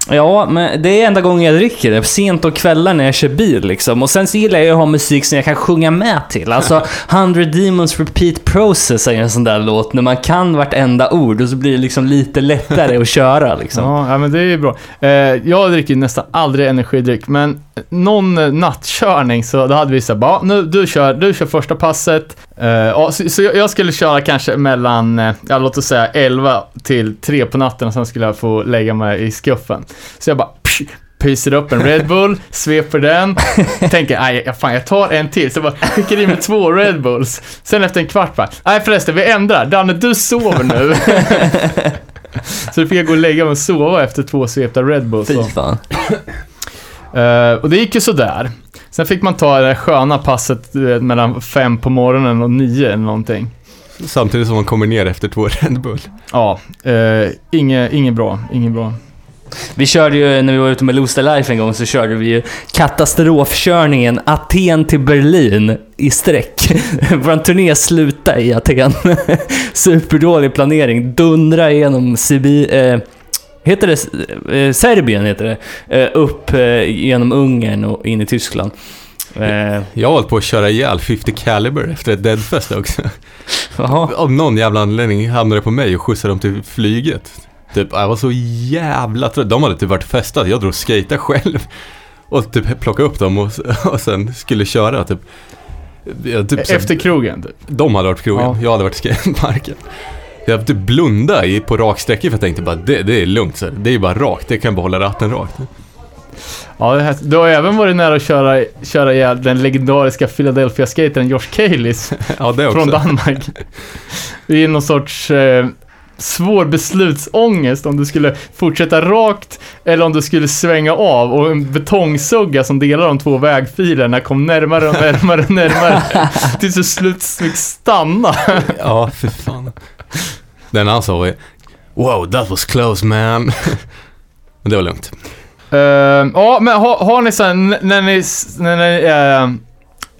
Ja, men det är enda gången jag dricker det. Sent och kvällar när jag kör bil liksom. Och sen så gillar jag att ha musik som jag kan sjunga med till. Alltså, 100 Demons Repeat Process är en sån där låt när man kan vartenda ord och så blir det liksom lite lättare att köra liksom. Ja, men det är ju bra. Eh, jag dricker nästan aldrig energidryck, men någon nattkörning så då hade vi så här, bara, nu, du kör, du kör första passet. Ja, så, så jag skulle köra kanske mellan, eh, ja, låt oss säga 11 till 3 på natten och sen skulle jag få lägga mig i skuffen. Så jag bara, psh, pyser upp en Red Bull, sveper den, tänker, nej, fan jag tar en till, så jag bara skickar i mig två Red Bulls. Sen efter en kvart bara, nej förresten, vi ändrar, Danne du sover nu. Så då fick jag gå och lägga mig och sova efter två svepta Red Bulls. Fy fan. Eh, och det gick ju sådär. Sen fick man ta det sköna passet vet, mellan fem på morgonen och nio eller någonting. Samtidigt som man kommer ner efter två Red Bull. Ja, uh, inget, inget bra, inget bra. Vi körde ju, när vi var ute med Losta Life en gång, så körde vi ju katastrofkörningen Aten till Berlin i sträck. Vår turné slutade i Aten. Superdålig planering. Dundra igenom Sibi... Eh, heter det? Eh, Serbien heter det. Eh, upp eh, genom Ungern och in i Tyskland. Eh, Jag har hållit på att köra ihjäl 50 Caliber efter ett Deadfest också. Av någon jävla anledning hamnade det på mig och skjutsade dem till flyget. Typ, jag var så jävla trött. De hade typ varit festat, jag drog och skejtade själv. Och typ plockade upp dem och, och sen skulle köra typ. Jag, typ Efter krogen, typ. De hade varit på krogen, Ja. jag hade varit i skateparken. Jag typ blundade i, på rak sträcka för jag tänkte bara det, det är lugnt så. Det är ju bara rakt, det kan bara hålla ratten rakt. Ja, du har även varit nära att köra, köra ihjäl den legendariska Philadelphia-skatern Josh Kalis Ja från Danmark. Det är någon sorts eh, svår beslutsångest om du skulle fortsätta rakt eller om du skulle svänga av och en betongsugga som delar de två vägfilerna kom närmare och närmare och närmare tills du slut fick stanna. Ja, för fan. Den han sa var Wow, that was close man. Men det var lugnt. Eh, ja, men har, har ni sen när ni, när ni är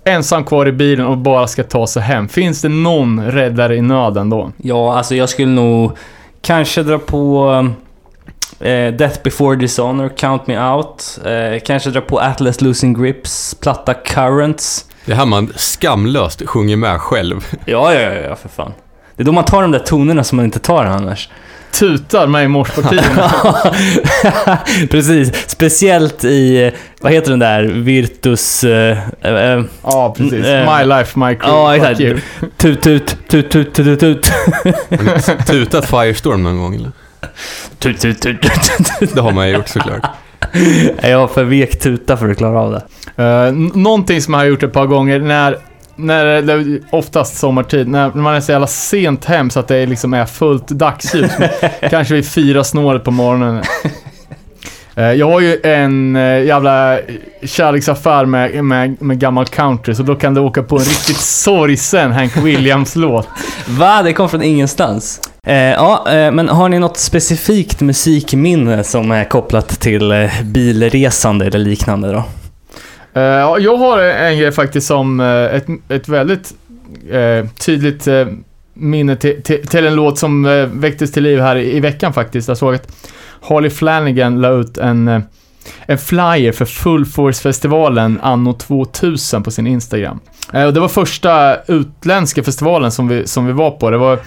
ensam kvar i bilen och bara ska ta sig hem, finns det någon räddare i nöden då? Ja, alltså jag skulle nog kanske dra på eh, Death before Dishonor, Count Me Out. Eh, kanske dra på Atlas Losing Grips, platta Currents. Det här man skamlöst sjunger med själv. Ja, ja, ja, ja, för fan. Det är då man tar de där tonerna som man inte tar annars. Tutar med i morspartierna. Precis. Speciellt i, vad heter den där, Virtus... Eh, eh, ja, precis. Eh, My life, my crew. Ja, fuck exakt. you. tut, tut, tut, tut, tut, tut. Har ni tutat Firestorm någon gång eller? Tut, tut, tut, tut. Det har man ju gjort såklart. Jag har för vek tuta för att klara av det. Eh, n- någonting som jag har gjort ett par gånger när, när det är oftast sommartid, när man är så jävla sent hem så att det liksom är fullt dagsljus. kanske vid fyra snåret på morgonen. Eh, Jag har ju en eh, jävla kärleksaffär med, med, med gammal country, så då kan du åka på en riktigt sorgsen Hank Williams-låt. Va? Det kom från ingenstans? Eh, ja, eh, men har ni något specifikt musikminne som är kopplat till bilresande eller liknande då? Eh, jag har en grej faktiskt som eh, ett, ett väldigt eh, tydligt minne till, till, till en låt som väcktes till liv här i, i veckan faktiskt. Jag såg att Harley Flanagan la ut en, en flyer för Full Force-festivalen anno 2000 på sin Instagram. Och det var första utländska festivalen som vi, som vi var på. Det var,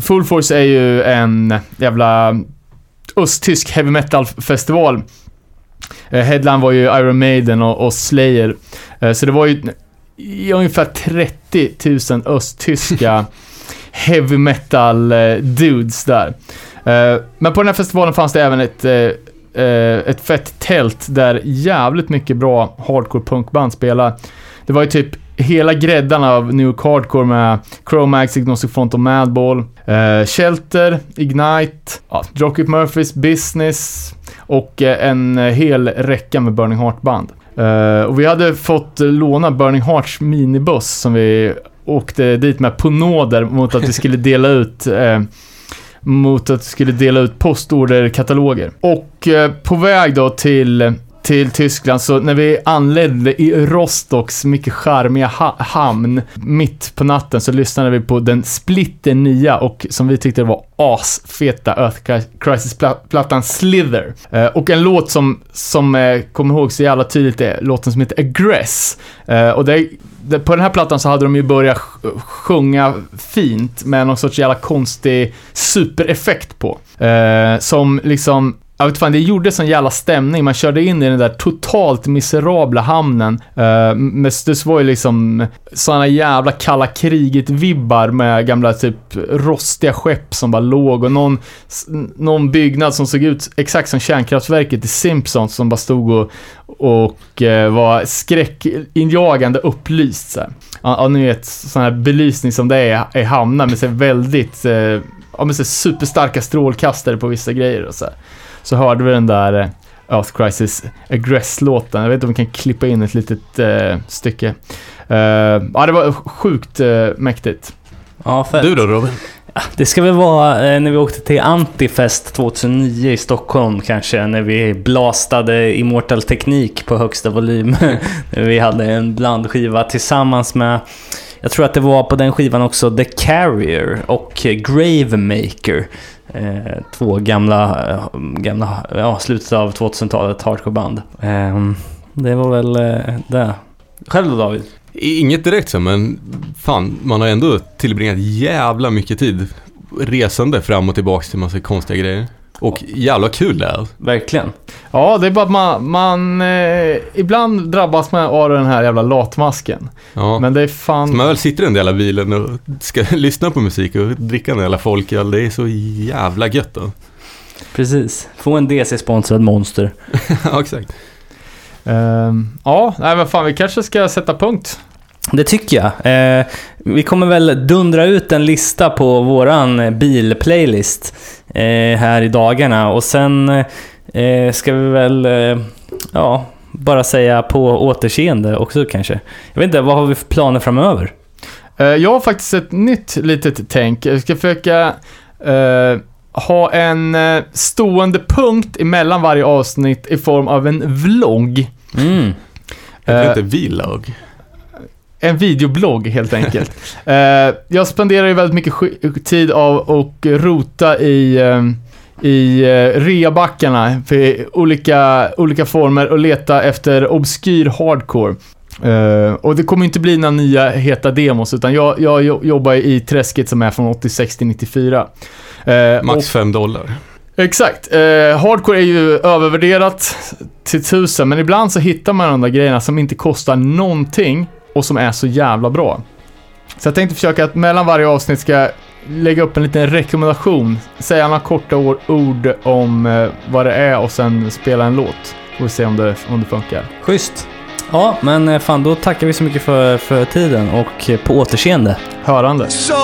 Full Force är ju en jävla östtysk heavy metal-festival. Eh, Headline var ju Iron Maiden och, och Slayer. Eh, så det var ju ungefär 30 000 östtyska heavy metal eh, dudes där. Men på den här festivalen fanns det även ett, ett fett tält där jävligt mycket bra hardcore punkband spelade. Det var ju typ hela gräddan av New York Hardcore med Chromax, Agnostic Front och Madball, eh, Shelter, Ignite, ja, Dropkick Murphys, Business och eh, en hel räcka med Burning Heart-band. Eh, och vi hade fått låna Burning Hearts minibuss som vi åkte dit med på nåder mot att vi skulle dela ut eh, mot att vi skulle dela ut postorderkataloger. Och på väg då till till Tyskland, så när vi anlände i Rostocks mycket charmiga ha hamn mitt på natten så lyssnade vi på den splitter nya och som vi tyckte var asfeta Earth Crisis-plattan Slither. Eh, och en låt som, som eh, kommer ihåg så jävla tydligt är låten som heter Aggress. Eh, och det, det, på den här plattan så hade de ju börjat sjunga fint med någon sorts jävla konstig supereffekt på. Eh, som liksom jag vet fan, det gjorde sån jävla stämning. Man körde in i den där totalt miserabla hamnen. Eh, uh, men det var ju liksom såna jävla kalla kriget-vibbar med gamla typ rostiga skepp som bara låg och någon, någon byggnad som såg ut exakt som kärnkraftverket i Simpsons som bara stod och, och uh, var skräckinjagande upplyst. Så här. Ja, ja, ni vet, sån här belysning som det är i hamnar med så väldigt, uh, ja men så superstarka strålkastare på vissa grejer och så här så hörde vi den där eh, Earth Crisis Aggress-låten. Jag vet inte om vi kan klippa in ett litet eh, stycke. Eh, ja, det var sjukt eh, mäktigt. Ja, fett. Du då Robin? Det ska väl vara eh, när vi åkte till Antifest 2009 i Stockholm kanske, när vi blastade Immortal Teknik på högsta volym. När vi hade en blandskiva tillsammans med, jag tror att det var på den skivan också, The Carrier och Gravemaker. Eh, två gamla, eh, gamla ja, slutet av 2000-talet hardcoreband. Eh, det var väl eh, det. Själv då David? Inget direkt så, men fan, man har ändå tillbringat jävla mycket tid resande fram och tillbaks till massa konstiga grejer. Och jävla kul det är. Verkligen. Ja, det är bara att man, man eh, ibland drabbas man av den här jävla latmasken. Ja. Men det är fan... Så man väl sitter i den där jävla bilen och ska lyssna på musik och dricka en jävla folköl, det är så jävla gött då. Precis. Få en DC-sponsrad monster. ja, exakt. Ehm, ja, nej men fan, vi kanske ska sätta punkt. Det tycker jag. Eh, vi kommer väl dundra ut en lista på våran bilplaylist eh, här i dagarna och sen eh, ska vi väl, eh, ja, bara säga på återseende också kanske. Jag vet inte, vad har vi för planer framöver? Eh, jag har faktiskt ett nytt litet tänk. Jag ska försöka eh, ha en eh, stående punkt emellan varje avsnitt i form av en vlogg. Mm. Jag Eh, inte vlog. En videoblogg helt enkelt. eh, jag spenderar ju väldigt mycket tid av att rota i, eh, i eh, reabackarna för olika, olika former och leta efter obskyr hardcore. Eh, och det kommer inte bli några nya heta demos utan jag, jag jo- jobbar i träsket som är från 86 till 94. Eh, Max fem dollar. Exakt. Eh, hardcore är ju övervärderat till tusen, men ibland så hittar man de där grejerna som inte kostar någonting och som är så jävla bra. Så jag tänkte försöka att mellan varje avsnitt ska lägga upp en liten rekommendation. Säga några korta or- ord om eh, vad det är och sen spela en låt. Får vi se om det, om det funkar. Schysst. Ja, men eh, fan då tackar vi så mycket för, för tiden och eh, på återseende. Hörande. So